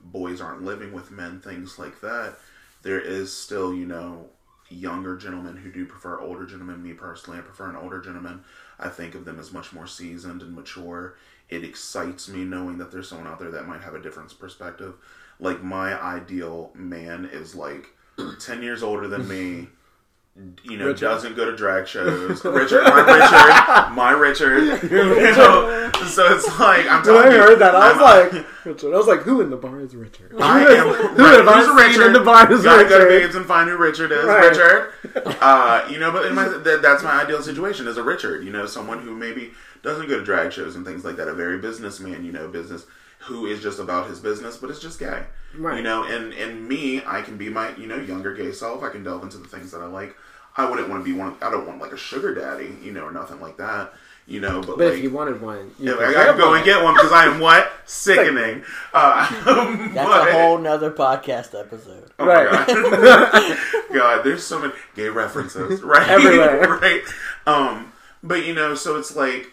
boys aren't living with men, things like that, there is still, you know, younger gentlemen who do prefer older gentlemen. Me personally, I prefer an older gentleman. I think of them as much more seasoned and mature. It excites me knowing that there's someone out there that might have a different perspective. Like, my ideal man is like [CLEARS THROAT] 10 years older than me [LAUGHS] you know, Richard. doesn't go to drag shows. [LAUGHS] Richard, my Richard, my Richard. [LAUGHS] You know? So it's like I'm When telling I you, heard that, I was I'm- like, Richard. I was like, who in the bar is Richard? I am. who right, have I who's Richard? in the bar is Gotta go to Richard? Babes and find who Richard is. Right. Richard. Uh, you know, but in my, that, that's my ideal situation is a Richard. You know, someone who maybe doesn't go to drag shows and things like that. A very businessman. You know, business who is just about his business, but it's just gay. Right. You know, and and me, I can be my you know younger gay self. I can delve into the things that I like. I wouldn't want to be one. Of, I don't want like a sugar daddy. You know, or nothing like that. You know, but, But like. if you wanted one, you Yeah, could I gotta go one. and get one because I am what [LAUGHS] sickening. Uh, [LAUGHS] That's but- a whole nother podcast episode. Oh Right. my God. [LAUGHS] God, there's so many gay references, right? Everywhere. right. Um, but you know, so it's like,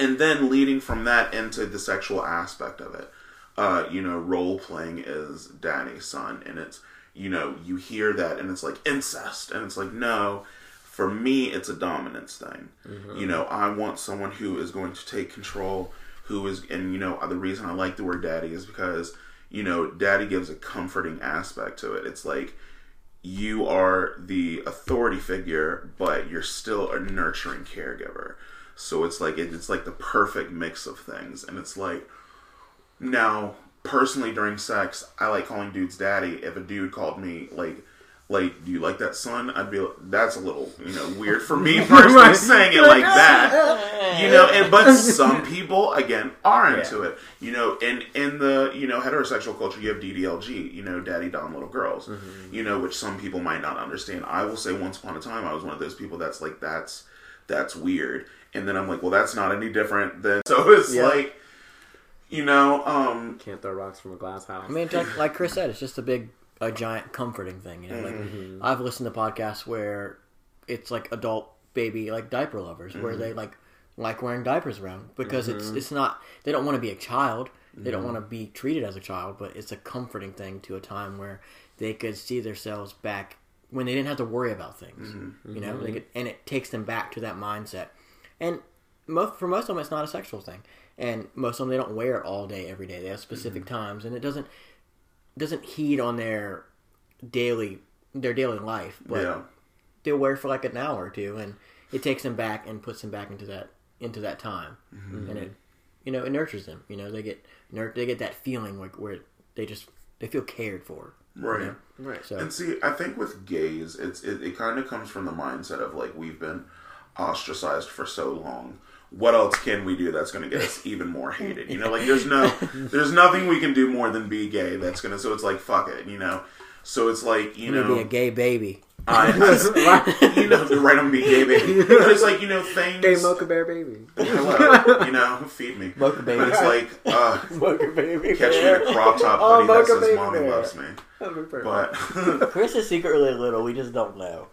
and then leading from that into the sexual aspect of it. Uh, you know, role playing is daddy's son, and it's you know you hear that, and it's like incest, and it's like no. For me, it's a dominance thing. You know, I want someone who is going to take control, who is, and you know, the reason I like the word daddy is because, you know, daddy gives a comforting aspect to it. It's like you are the authority figure, but you're still a nurturing caregiver. So it's like it, it's like the perfect mix of things, and it's like now personally during sex, I like calling dudes daddy. If a dude called me like. Like, do you like that son? I'd be like, that's a little, you know, weird for me [LAUGHS] personally Right. saying it like that you know and but some [LAUGHS] people again are into it you know in in the you know heterosexual culture you have ddlg you know daddy dom little girls mm-hmm. you know which some people might not understand i will say once upon a time i was one of those people that's like that's that's weird and then i'm like well that's not any different than [LAUGHS] so it's Yeah. like you know um Can't throw rocks from a glass house. I mean, like, like Chris said, it's just a big, a giant comforting thing. You know, like mm-hmm. Mm-hmm. I've listened to podcasts where it's like adult baby like diaper lovers, where they mm-hmm. like like wearing diapers around because it's it's not they don't want to be a child, they don't want to be treated as a child, but it's a comforting thing to a time where they could see themselves back when they didn't have to worry about things. You know, they could, and it takes them back to that mindset. And most for most of them, it's not a sexual thing, and most of them they don't wear it all day, every day. They have specific mm-hmm. times, and it doesn't doesn't heed on their daily their daily life, but yeah they'll wear it for like an hour or two, and it takes them back and puts them back into that into that time, mm-hmm. and it you know it nurtures them. You know they get nur- they get that feeling like where they just they feel cared for. right You know? right. So And see, I think with gays, it's it, it kind of comes from the mindset of like we've been ostracized for so long. What else can we do that's going to get us [LAUGHS] even more hated? You know, like there's no, [LAUGHS] there's nothing we can do more than be gay. That's gonna. So it's like fuck it. You know. So it's like you may know. be a gay baby. [LAUGHS] I, you know, right on me, gay baby. It's like you know things. Gay mocha bear baby. Hello, [LAUGHS] you know, feed me. Mocha baby. But it's like, uh, [LAUGHS] Mocha baby. catch me in a crop top Oh, hoodie that says Baby "Mommy Bear. loves me." But Chris is secretly little. We just don't know.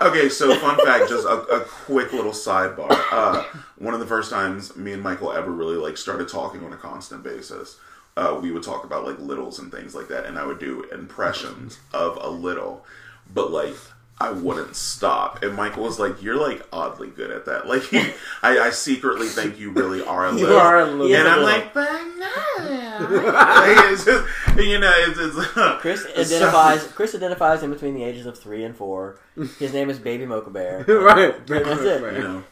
okay, so fun fact, just a, a quick little sidebar. Uh, one of the first times me and Michael ever really like started talking on a constant basis, uh, we would talk about like littles and things like that, and I would do impressions of a little, but like. I wouldn't stop, and Michael was like, "You're like oddly good at that. Like, I, I secretly think you really are a [LAUGHS] You little." are a little. And I'm like, but no. Like, it's just, you know, it's, it's [LAUGHS] Chris it's so- identifies. Chris identifies in between the ages of three and four. His name is Baby Mocha Bear. [LAUGHS] right. That's it. you know,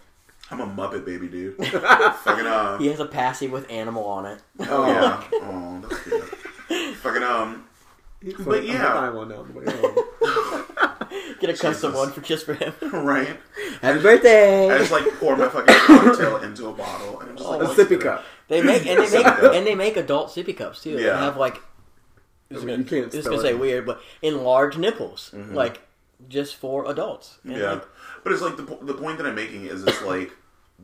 I'm a Muppet baby dude. Fucking uh, He has a passy with animal on it. oh yeah, oh that's good. Fucking um, But yeah. I'm gonna buy one now on the way home. Get a custom one for just for him. [LAUGHS] right. Happy birthday! I just like pour my fucking cocktail into a bottle and I'm just oh, like a sippy get it. cup. They make and they make and they make adult sippy cups too. They have like I mean, you can't this is gonna say weird, but enlarged nipples, mm-hmm. like just for adults. And, Yeah, like, but it's like the the point that I'm making is it's like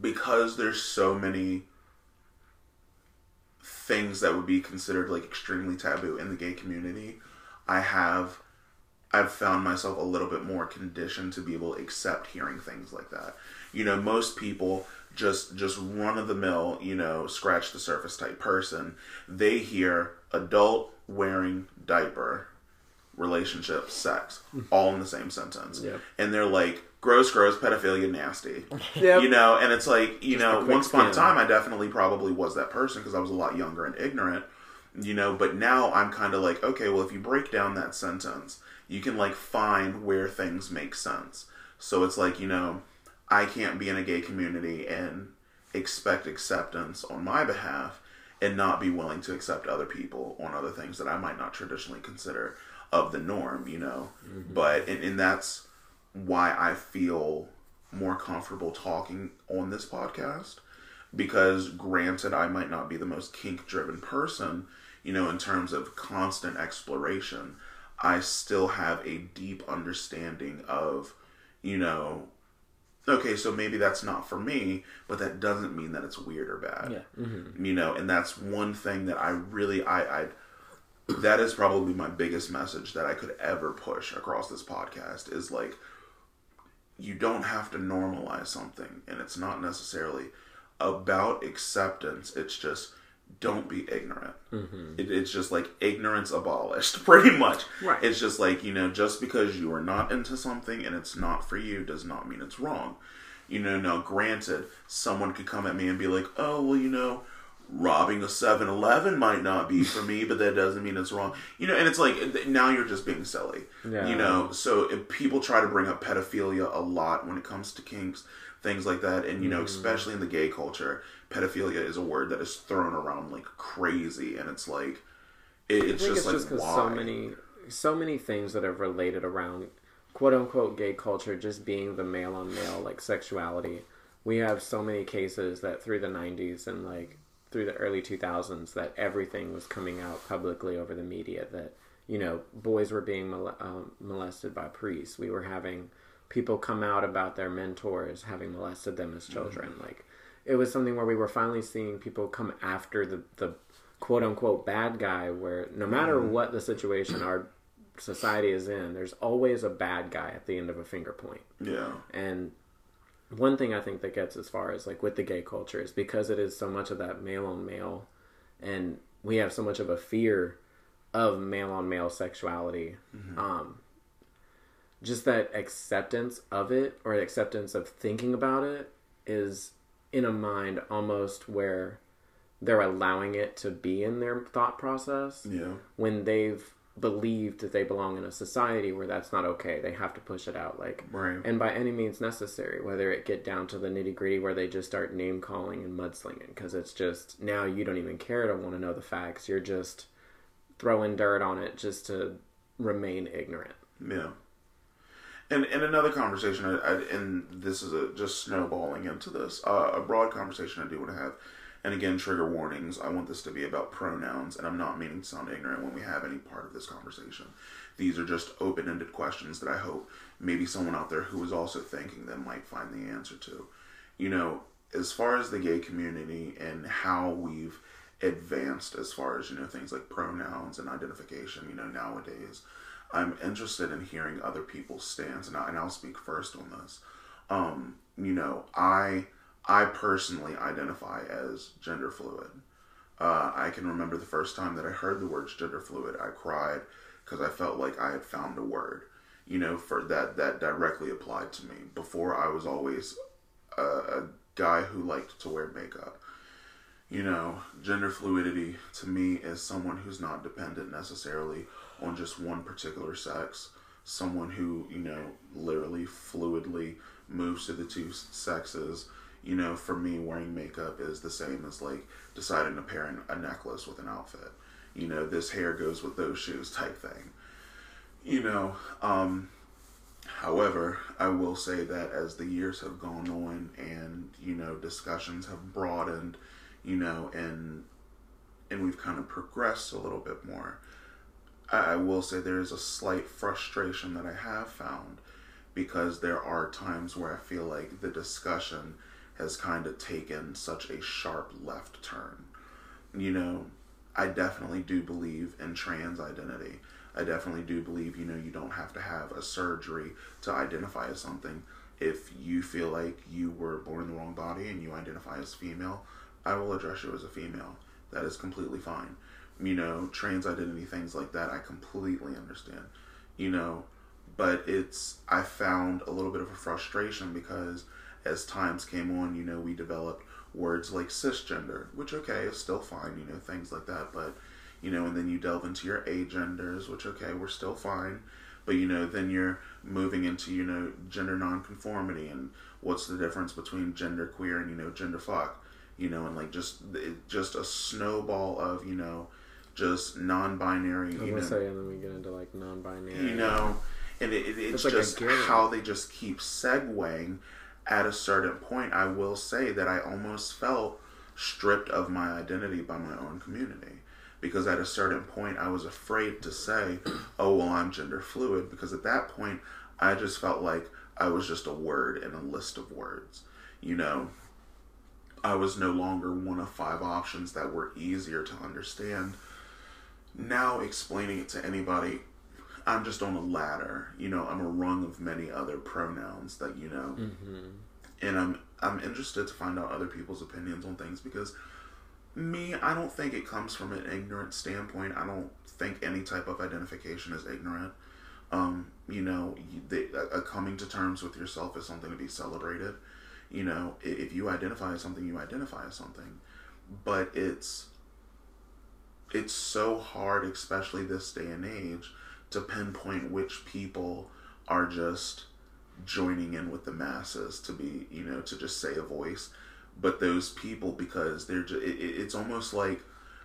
because there's so many things that would be considered like extremely taboo in the gay community. I have I've found myself a little bit more conditioned to be able to accept hearing things like that. You know, most people just just run of the mill, you know, scratch the surface type person. They hear adult wearing diaper, relationship, sex, all in the same sentence. Yep. And they're like, gross, gross, pedophilia, nasty. [LAUGHS] Yep. You know, and it's like, you Just know, once upon a time, I definitely probably was that person because I was a lot younger and ignorant, you know, but now I'm kind of like, okay, well, if you break down that sentence, you can like find where things make sense. So it's like, you know, I can't be in a gay community and expect acceptance on my behalf and not be willing to accept other people on other things that I might not traditionally consider of the norm, you know. Mm-hmm. But and, and that's why I feel more comfortable talking on this podcast because granted I might not be the most kink driven person, you know, in terms of constant exploration, I still have a deep understanding of, you know, okay, so maybe that's not for me, but that doesn't mean that it's weird or bad. Yeah. Mm-hmm. You know, and that's one thing that I really I I that is probably my biggest message that I could ever push across this podcast is like you don't have to normalize something and it's not necessarily about acceptance it's just don't be ignorant. Mm-hmm. It, it's just like ignorance abolished [LAUGHS] pretty much. Right. it's just like you know just because you are not into something and it's not for you does not mean it's wrong. You know now granted someone could come at me and be like oh well you know robbing a 7-eleven might not be for me but that doesn't mean it's wrong. You know and it's like now you're just being silly. Yeah. you know so if people try to bring up pedophilia a lot when it comes to kinks things like that and you know mm. especially in the gay culture pedophilia is a word that is thrown around like crazy and it's like it, it's just it's like just why so many, so many things that have related around quote unquote gay culture just being the male on male like sexuality. We have so many cases that through the '90s and like through the early 2000s that everything was coming out publicly over the media that you know boys were being mol- um, molested by priests. We were having people come out about their mentors having molested them as children. Like it was something where we were finally seeing people come after the the quote unquote bad guy where no matter what the situation our society is in there's always a bad guy at the end of a finger point. Yeah. And one thing i think that gets as far as like with the gay culture is because it is so much of that male on male and we have so much of a fear of male on male sexuality um just that acceptance of it or acceptance of thinking about it is in a mind almost where they're allowing it to be in their thought process yeah when they've believed that they belong in a society where that's not okay. They have to push it out, like, Right. and by any means necessary. Whether it get down to the nitty gritty where they just start name calling and mudslinging, because it's just now you don't even care to want to know the facts. You're just throwing dirt on it just to remain ignorant. Yeah. And and another conversation, I, I, and this is a, just snowballing into this, uh, a broad conversation I do want to have, and again, trigger warnings. I want this to be about pronouns, and I'm not meaning to sound ignorant when we have any part of this conversation. These are just open ended questions that I hope maybe someone out there who is also thinking them might find the answer to. You know, as far as the gay community and how we've advanced as far as, you know, things like pronouns and identification, you know, nowadays, I'm interested in hearing other people's stance, and, I, and I'll speak first on this. Um, you know, I I personally identify as gender fluid. Uh, I can remember the first time that I heard the words gender fluid, I cried because I felt like I had found a word, you know, for that that directly applied to me. Before I was always a, a guy who liked to wear makeup. You know, gender fluidity to me is someone who's not dependent necessarily on just one particular sex. Someone who, you know, literally fluidly moves to the two sexes you know, for me, wearing makeup is the same as like deciding to pair a necklace with an outfit. You know, this hair goes with those shoes type thing. You know, um, however, I will say that as the years have gone on and, you know, discussions have broadened, you know, and and we've kind of progressed a little bit more. I, will say there is a slight frustration that I have found because there are times where I feel like the discussion has kind of taken such a sharp left turn. You know, I definitely do believe in trans identity. I definitely do believe, you know, you don't have to have a surgery to identify as something. If you feel like you were born in the wrong body and you identify as female, I will address you as a female. That is completely fine. You know, trans identity, things like that, I completely understand. You know, but it's, I found a little bit of a frustration because as times came on, you know, we developed words like cisgender, which okay is still fine, you know, things like that. But you know, and then you delve into your agenders, which okay, we're still fine. But you know, then you're moving into you know gender nonconformity and what's the difference between gender queer and you know gender fuck, you know, and like just just a snowball of you know just non-binary. I'm you know, say, and then we get into like non-binary. You know, and it, it, it's, it's like just how they just keep segueing at a certain point, I will say that I almost felt stripped of my identity by my own community. Because at a certain point, I was afraid to say, [CLEARS THROAT] oh, well, I'm gender fluid. Because at that point, I just felt like I was just a word in a list of words. You know, I was no longer one of five options that were easier to understand. Now, explaining it to anybody I'm just on a ladder. You know, I'm a rung of many other pronouns that you know, mm-hmm. and I'm I'm interested to find out other people's opinions on things because me, I don't think it comes from an ignorant standpoint. I don't think any type of identification is ignorant. Um, you know, they, a, a coming to terms with yourself is something to be celebrated. You know, if you identify as something, you identify as something. But it's it's so hard, especially this day and age, to pinpoint which people are just joining in with the masses to be, you know, to just say a voice. But those people, because they're just, it, it's almost like,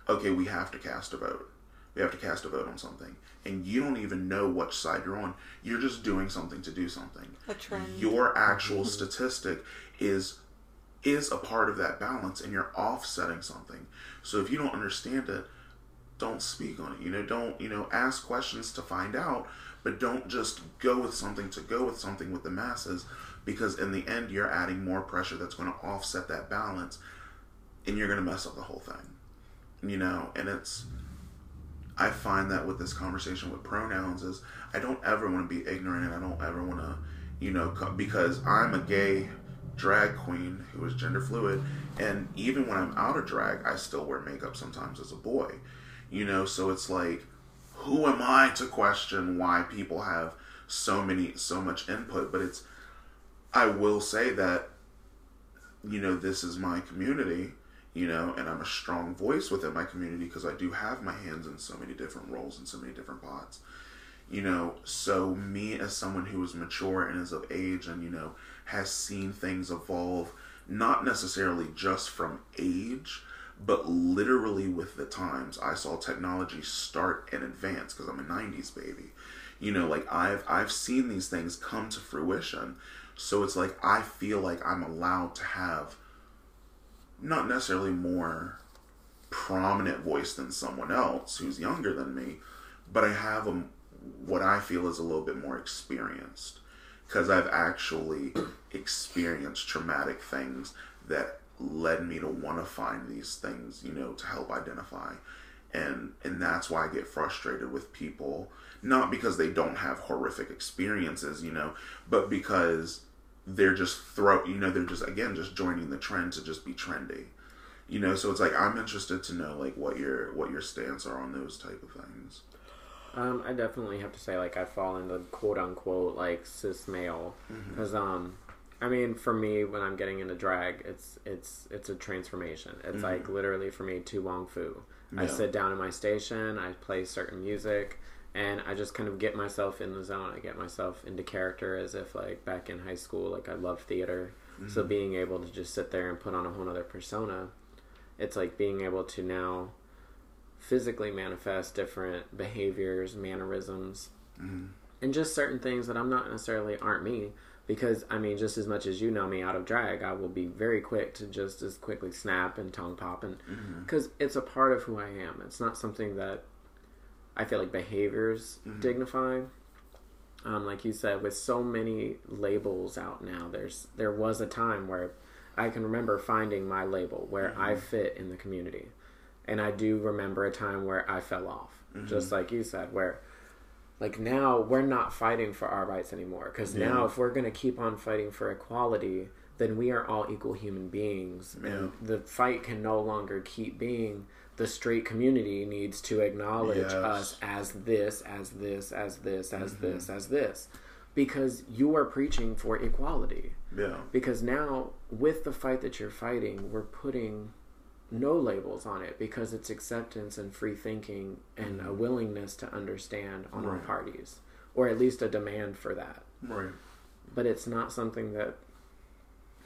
okay, we have to cast a vote. We have to cast a vote on something. And you don't even know which side you're on. You're just doing something to do something. A trend. Your actual statistic is is a part of that balance and you're offsetting something. So if you don't understand it, don't speak on it. You know, don't, you know, ask questions to find out, but don't just go with something to go with something with the masses because in the end you're adding more pressure that's going to offset that balance and you're going to mess up the whole thing. You know, and it's I find that with this conversation with pronouns is I don't ever want to be ignorant I don't ever want to, you know, because I'm a gay drag queen who is gender fluid and even when I'm out of drag I still wear makeup sometimes as a boy you know, so it's like, who am I to question why people have so many, so much input? But it's, I will say that, you know, this is my community, you know, and I'm a strong voice within my community because I do have my hands in so many different roles and so many different pots. You know, so me as someone who is mature and is of age and, you know, has seen things evolve, not necessarily just from age, but literally with the times i saw technology start and advance because i'm a 90s baby. You know like i've i've seen these things come to fruition. So it's like i feel like i'm allowed to have not necessarily more prominent voice than someone else who's younger than me, but I have a, what I feel is a little bit more experienced. Because I've actually experienced traumatic things that led me to want to find these things, you know, to help identify. And and that's why I get frustrated with people, not because they don't have horrific experiences, you know, but because they're just throw, you know, they're just again just joining the trend to just be trendy. You know, so it's like I'm interested to know like what your what your stance are on those type of things. Um, I definitely have to say like I fall into quote unquote like cis male because Mm-hmm. um, I mean for me when I'm getting into drag it's it's it's a transformation. It's like literally for me to Wong Foo. I Mm-hmm. Sit down in my station. I play certain music. And I just kind of get myself in the zone. I get myself into character as if like back in high school, like I love theater. So Mm-hmm. being able to just sit there and put on a whole other persona, it's like being able to now physically manifest different behaviors, mannerisms, and just certain things that I'm not necessarily aren't me. Because I mean, just as much as you know me out of drag, I will be very quick to just as quickly snap and tongue pop, and mm-hmm. because it's a part of who I am. It's not something that I feel like behaviors mm-hmm. dignify. Um, like you said, with so many labels out now, there's there was a time where I can remember finding my label where I mm-hmm. fit in the community, and I do remember a time where I fell off, just like you said, where like now we're not fighting for our rights anymore because now if we're going to keep on fighting for equality then we are all equal human beings. And the fight can no longer keep being the straight community needs to acknowledge Yes. us as this as this as this as mm-hmm. this as this. Because you are preaching for equality. Yeah. because now with the fight that you're fighting we're putting no labels on it because it's acceptance and free thinking and a willingness to understand on all Right. parties or at least a demand for that Right. but it's not something that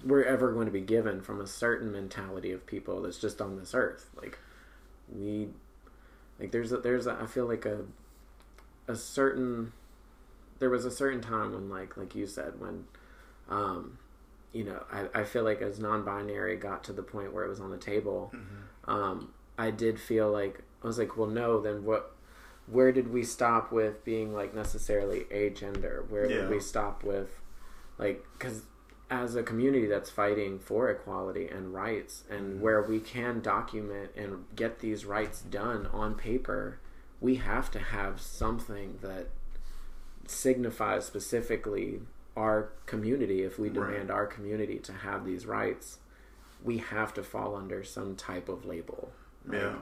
we're ever going to be given from a certain mentality of people that's just on this earth like we like there's a there's a i feel like a a certain there was a certain time when like like you said when um you know i, I feel like as non-binary got to the point where it was on the table um i did feel like i was like well no then what where did we stop with being like necessarily a gender where Yeah. did we stop with like because as a community that's fighting for equality and rights and where we can document and get these rights done on paper we have to have something that signifies specifically our community if we Right. demand our community to have these rights we have to fall under some type of label Yeah.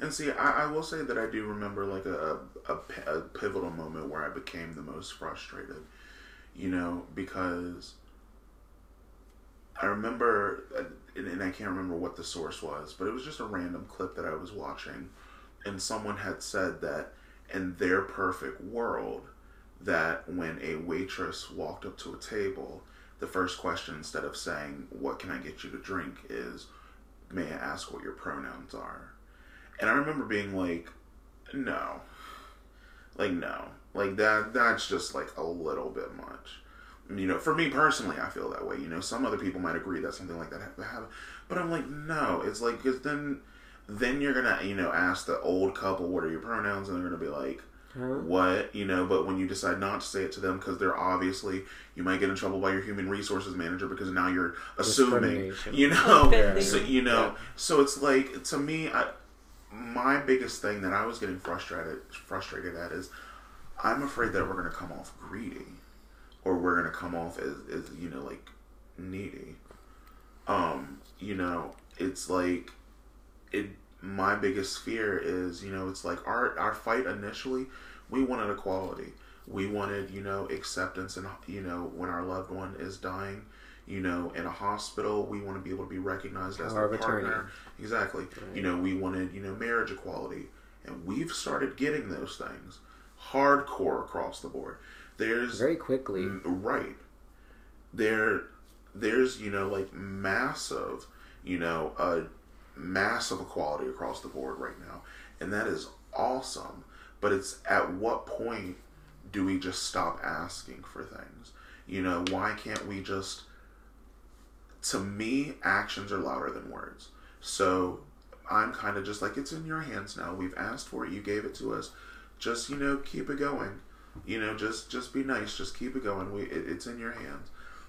And see, I, I will say that I do remember like a, a, a pivotal moment where I became the most frustrated, you know, because I remember, uh, and I can't remember what the source was, but it was just a random clip that I was watching, and someone had said that in their perfect world, that when a waitress walked up to a table, the first question instead of saying, What can I get you to drink? is, May I ask what your pronouns are? And I remember being like, No. Like, no. Like, that, that's just like a little bit much. You know, for me personally, I feel that way. You know, some other people might agree that something like that have to happen. But I'm like, no. It's like, because then, then you're going to, you know, ask the old couple, what are your pronouns? And they're going to be like, what you know but when you decide not to say it to them because they're obviously you might get in trouble by your human resources manager because now you're assuming you know [LAUGHS] Offending. so you know Yeah. so it's like to me I, my biggest thing that i was getting frustrated frustrated at is i'm afraid that we're going to come off greedy or we're going to come off as, as you know like needy um you know it's like it my biggest fear is you know it's like our our fight initially we wanted equality. We wanted you know acceptance and you know when our loved one is dying you know in a hospital we want to be able to be recognized as attorney. partner. Exactly. You know we wanted you know marriage equality. And we've started getting those things hardcore across the board. There's very quickly. Right. There there's you know like massive you know uh massive equality across the board right now and that is awesome but it's at what point do we just stop asking for things you know why can't we just to me, actions are louder than words. So I'm kind of just like, it's in your hands now. We've asked for it. You gave it to us. Just you know, keep it going. You know, just just be nice. Just keep it going. We it, it's in your hands.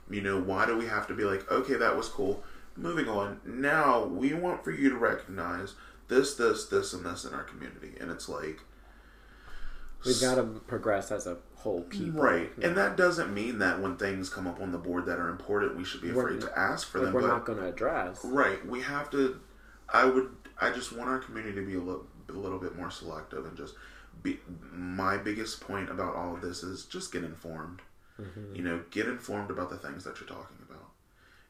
You know, why do we have to be like, okay, that was cool. Moving on. Now we want for you to recognize this, this, this, and this in our community, and it's like. We've got to progress as a whole people. Right. And that doesn't mean that when things come up on the board that are important, we should be We're afraid to ask for Like them. we're but not going to address. right, we have to. I would. I just want our community to be a little, a little bit more selective and just be. My biggest point about all of this is just get informed. Mm-hmm. You know, get informed about the things that you're talking about.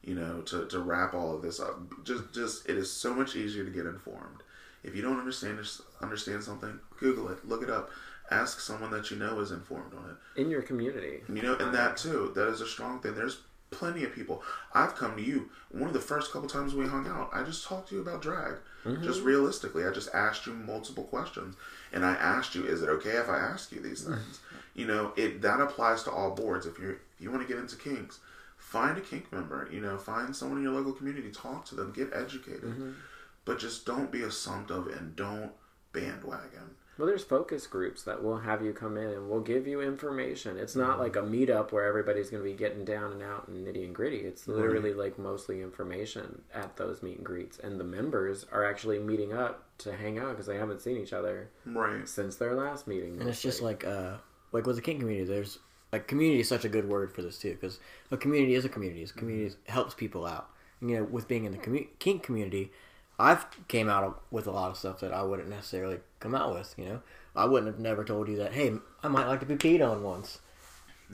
You know, to to wrap all of this up, just just it is so much easier to get informed. If you don't understand understand something, Google it, look it up, ask someone that you know is informed on it. In your community. You know, and that uh, too, that is a strong thing. There's plenty of people. I've come to you. One of the first couple times we hung out, I just talked to you about drag. Mm-hmm. Just realistically, I just asked you multiple questions, and I asked you, "Is it okay if I ask you these things?" Mm-hmm. you know, it that applies to all boards. If you if you want to get into kinks, find a kink member. You know, find someone in your local community, talk to them, get educated, but just don't be assumptive and don't bandwagon. Well, there's focus groups that will have you come in and will give you information. It's not like a meetup where everybody's going to be getting down and out and nitty and gritty. It's literally like mostly information at those meet and greets. And the members are actually meeting up to hang out because they haven't seen each other Right. since their last meeting. And it's just like uh like with the kink community, there's like community is such a good word for this too because a community is a community. A community is- helps people out. You know, with being in the commu- kink community, I've came out with a lot of stuff that I wouldn't necessarily come out with. You know, I wouldn't have never told you that. Hey, I might like to be peed on once.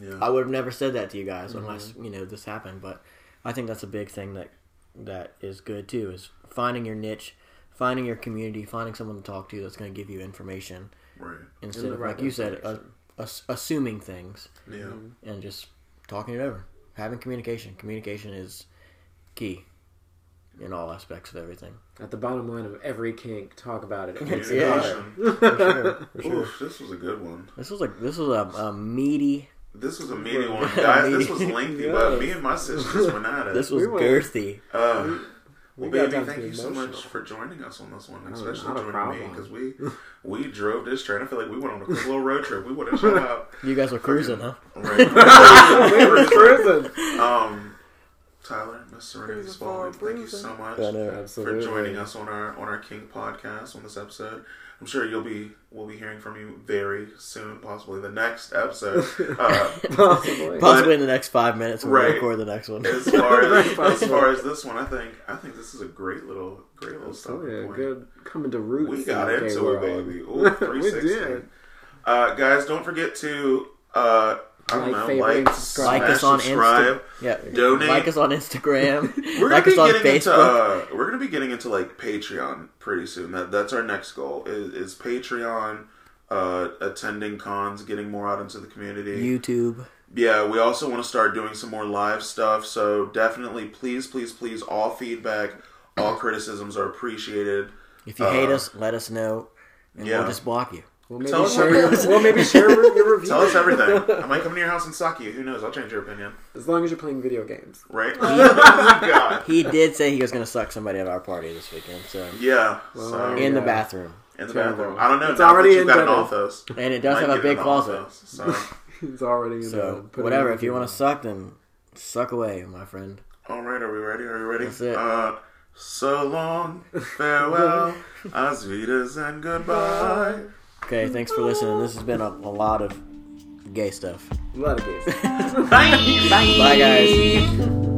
Yeah. I would have never said that to you guys unless you know this happened. But I think that's a big thing that that is good too is finding your niche, finding your community, finding someone to talk to that's going to give you information right. instead of right like you said, information. Ass- assuming things Yeah. and just talking it over, having communication. Communication is key in all aspects of everything. at the bottom line of every kink, talk about it. [LAUGHS] It's Yeah. For [LAUGHS] sure, for sure. Oof, this was a good one. This was like this was a, a meaty. This was a meaty [LAUGHS] one, guys. This was lengthy, but me and my sisters went at it. This was We went- girthy. Uh, We well, got baby, thank to you so much for joining us on this one, especially not a joining me because we we drove this train. I feel like we went on a quick little road trip. We would have shut up. [LAUGHS] You guys were cruising, huh? [LAUGHS] Right. [LAUGHS] we were cruising. um, Tyler, Miss Serenity Spalding, thank you so much know. for joining us on our on our King podcast on this episode. I'm sure you'll be we'll be hearing from you very soon, possibly the next episode. [LAUGHS] Uh, Possibly. Possibly in the next five minutes when Right. we record the next one. as far as, [LAUGHS] as far as this one, I think I think this is a great little great little So stopping yeah, point. good coming to roots. We got in the gay into it, world. baby. [LAUGHS] Ooh, we 360. did. Uh, guys, don't forget to uh, I don't Like, know, favorite, like, subscribe. Like us on subscribe. Yeah, Donate. Like us on Instagram. [LAUGHS] We're gonna like be us on getting Facebook. into uh, we're gonna be getting into like Patreon pretty soon. That that's our next goal is, is Patreon, uh, attending cons, getting more out into the community. YouTube. Yeah, we also want to start doing some more live stuff. So definitely, please, please, please, all feedback, all criticisms are appreciated. If you hate Uh, us, let us know, and yeah. we'll just block you. We'll maybe Tell us share what- your, we'll maybe share your [LAUGHS] review. Tell us everything. I might come to your house and suck you. Who knows? I'll change your opinion. As long as you're playing video games. Right? [LAUGHS] oh god. He did say he was going to suck somebody at our party this weekend, so Yeah. Well, so, in the Yeah. bathroom, in the Terrible. bathroom. I don't know. It's already in you've got an office. and it does have a big closet. office, So, [LAUGHS] It's already in So the, put whatever. If you want to suck, then suck away, my friend. all right. Are we ready? Are you ready? That's it. Uh, so long, farewell, asvidas, and goodbye. Okay, thanks for listening. This has been a, a lot of gay stuff. a lot of games. [LAUGHS] Bye. Bye, guys.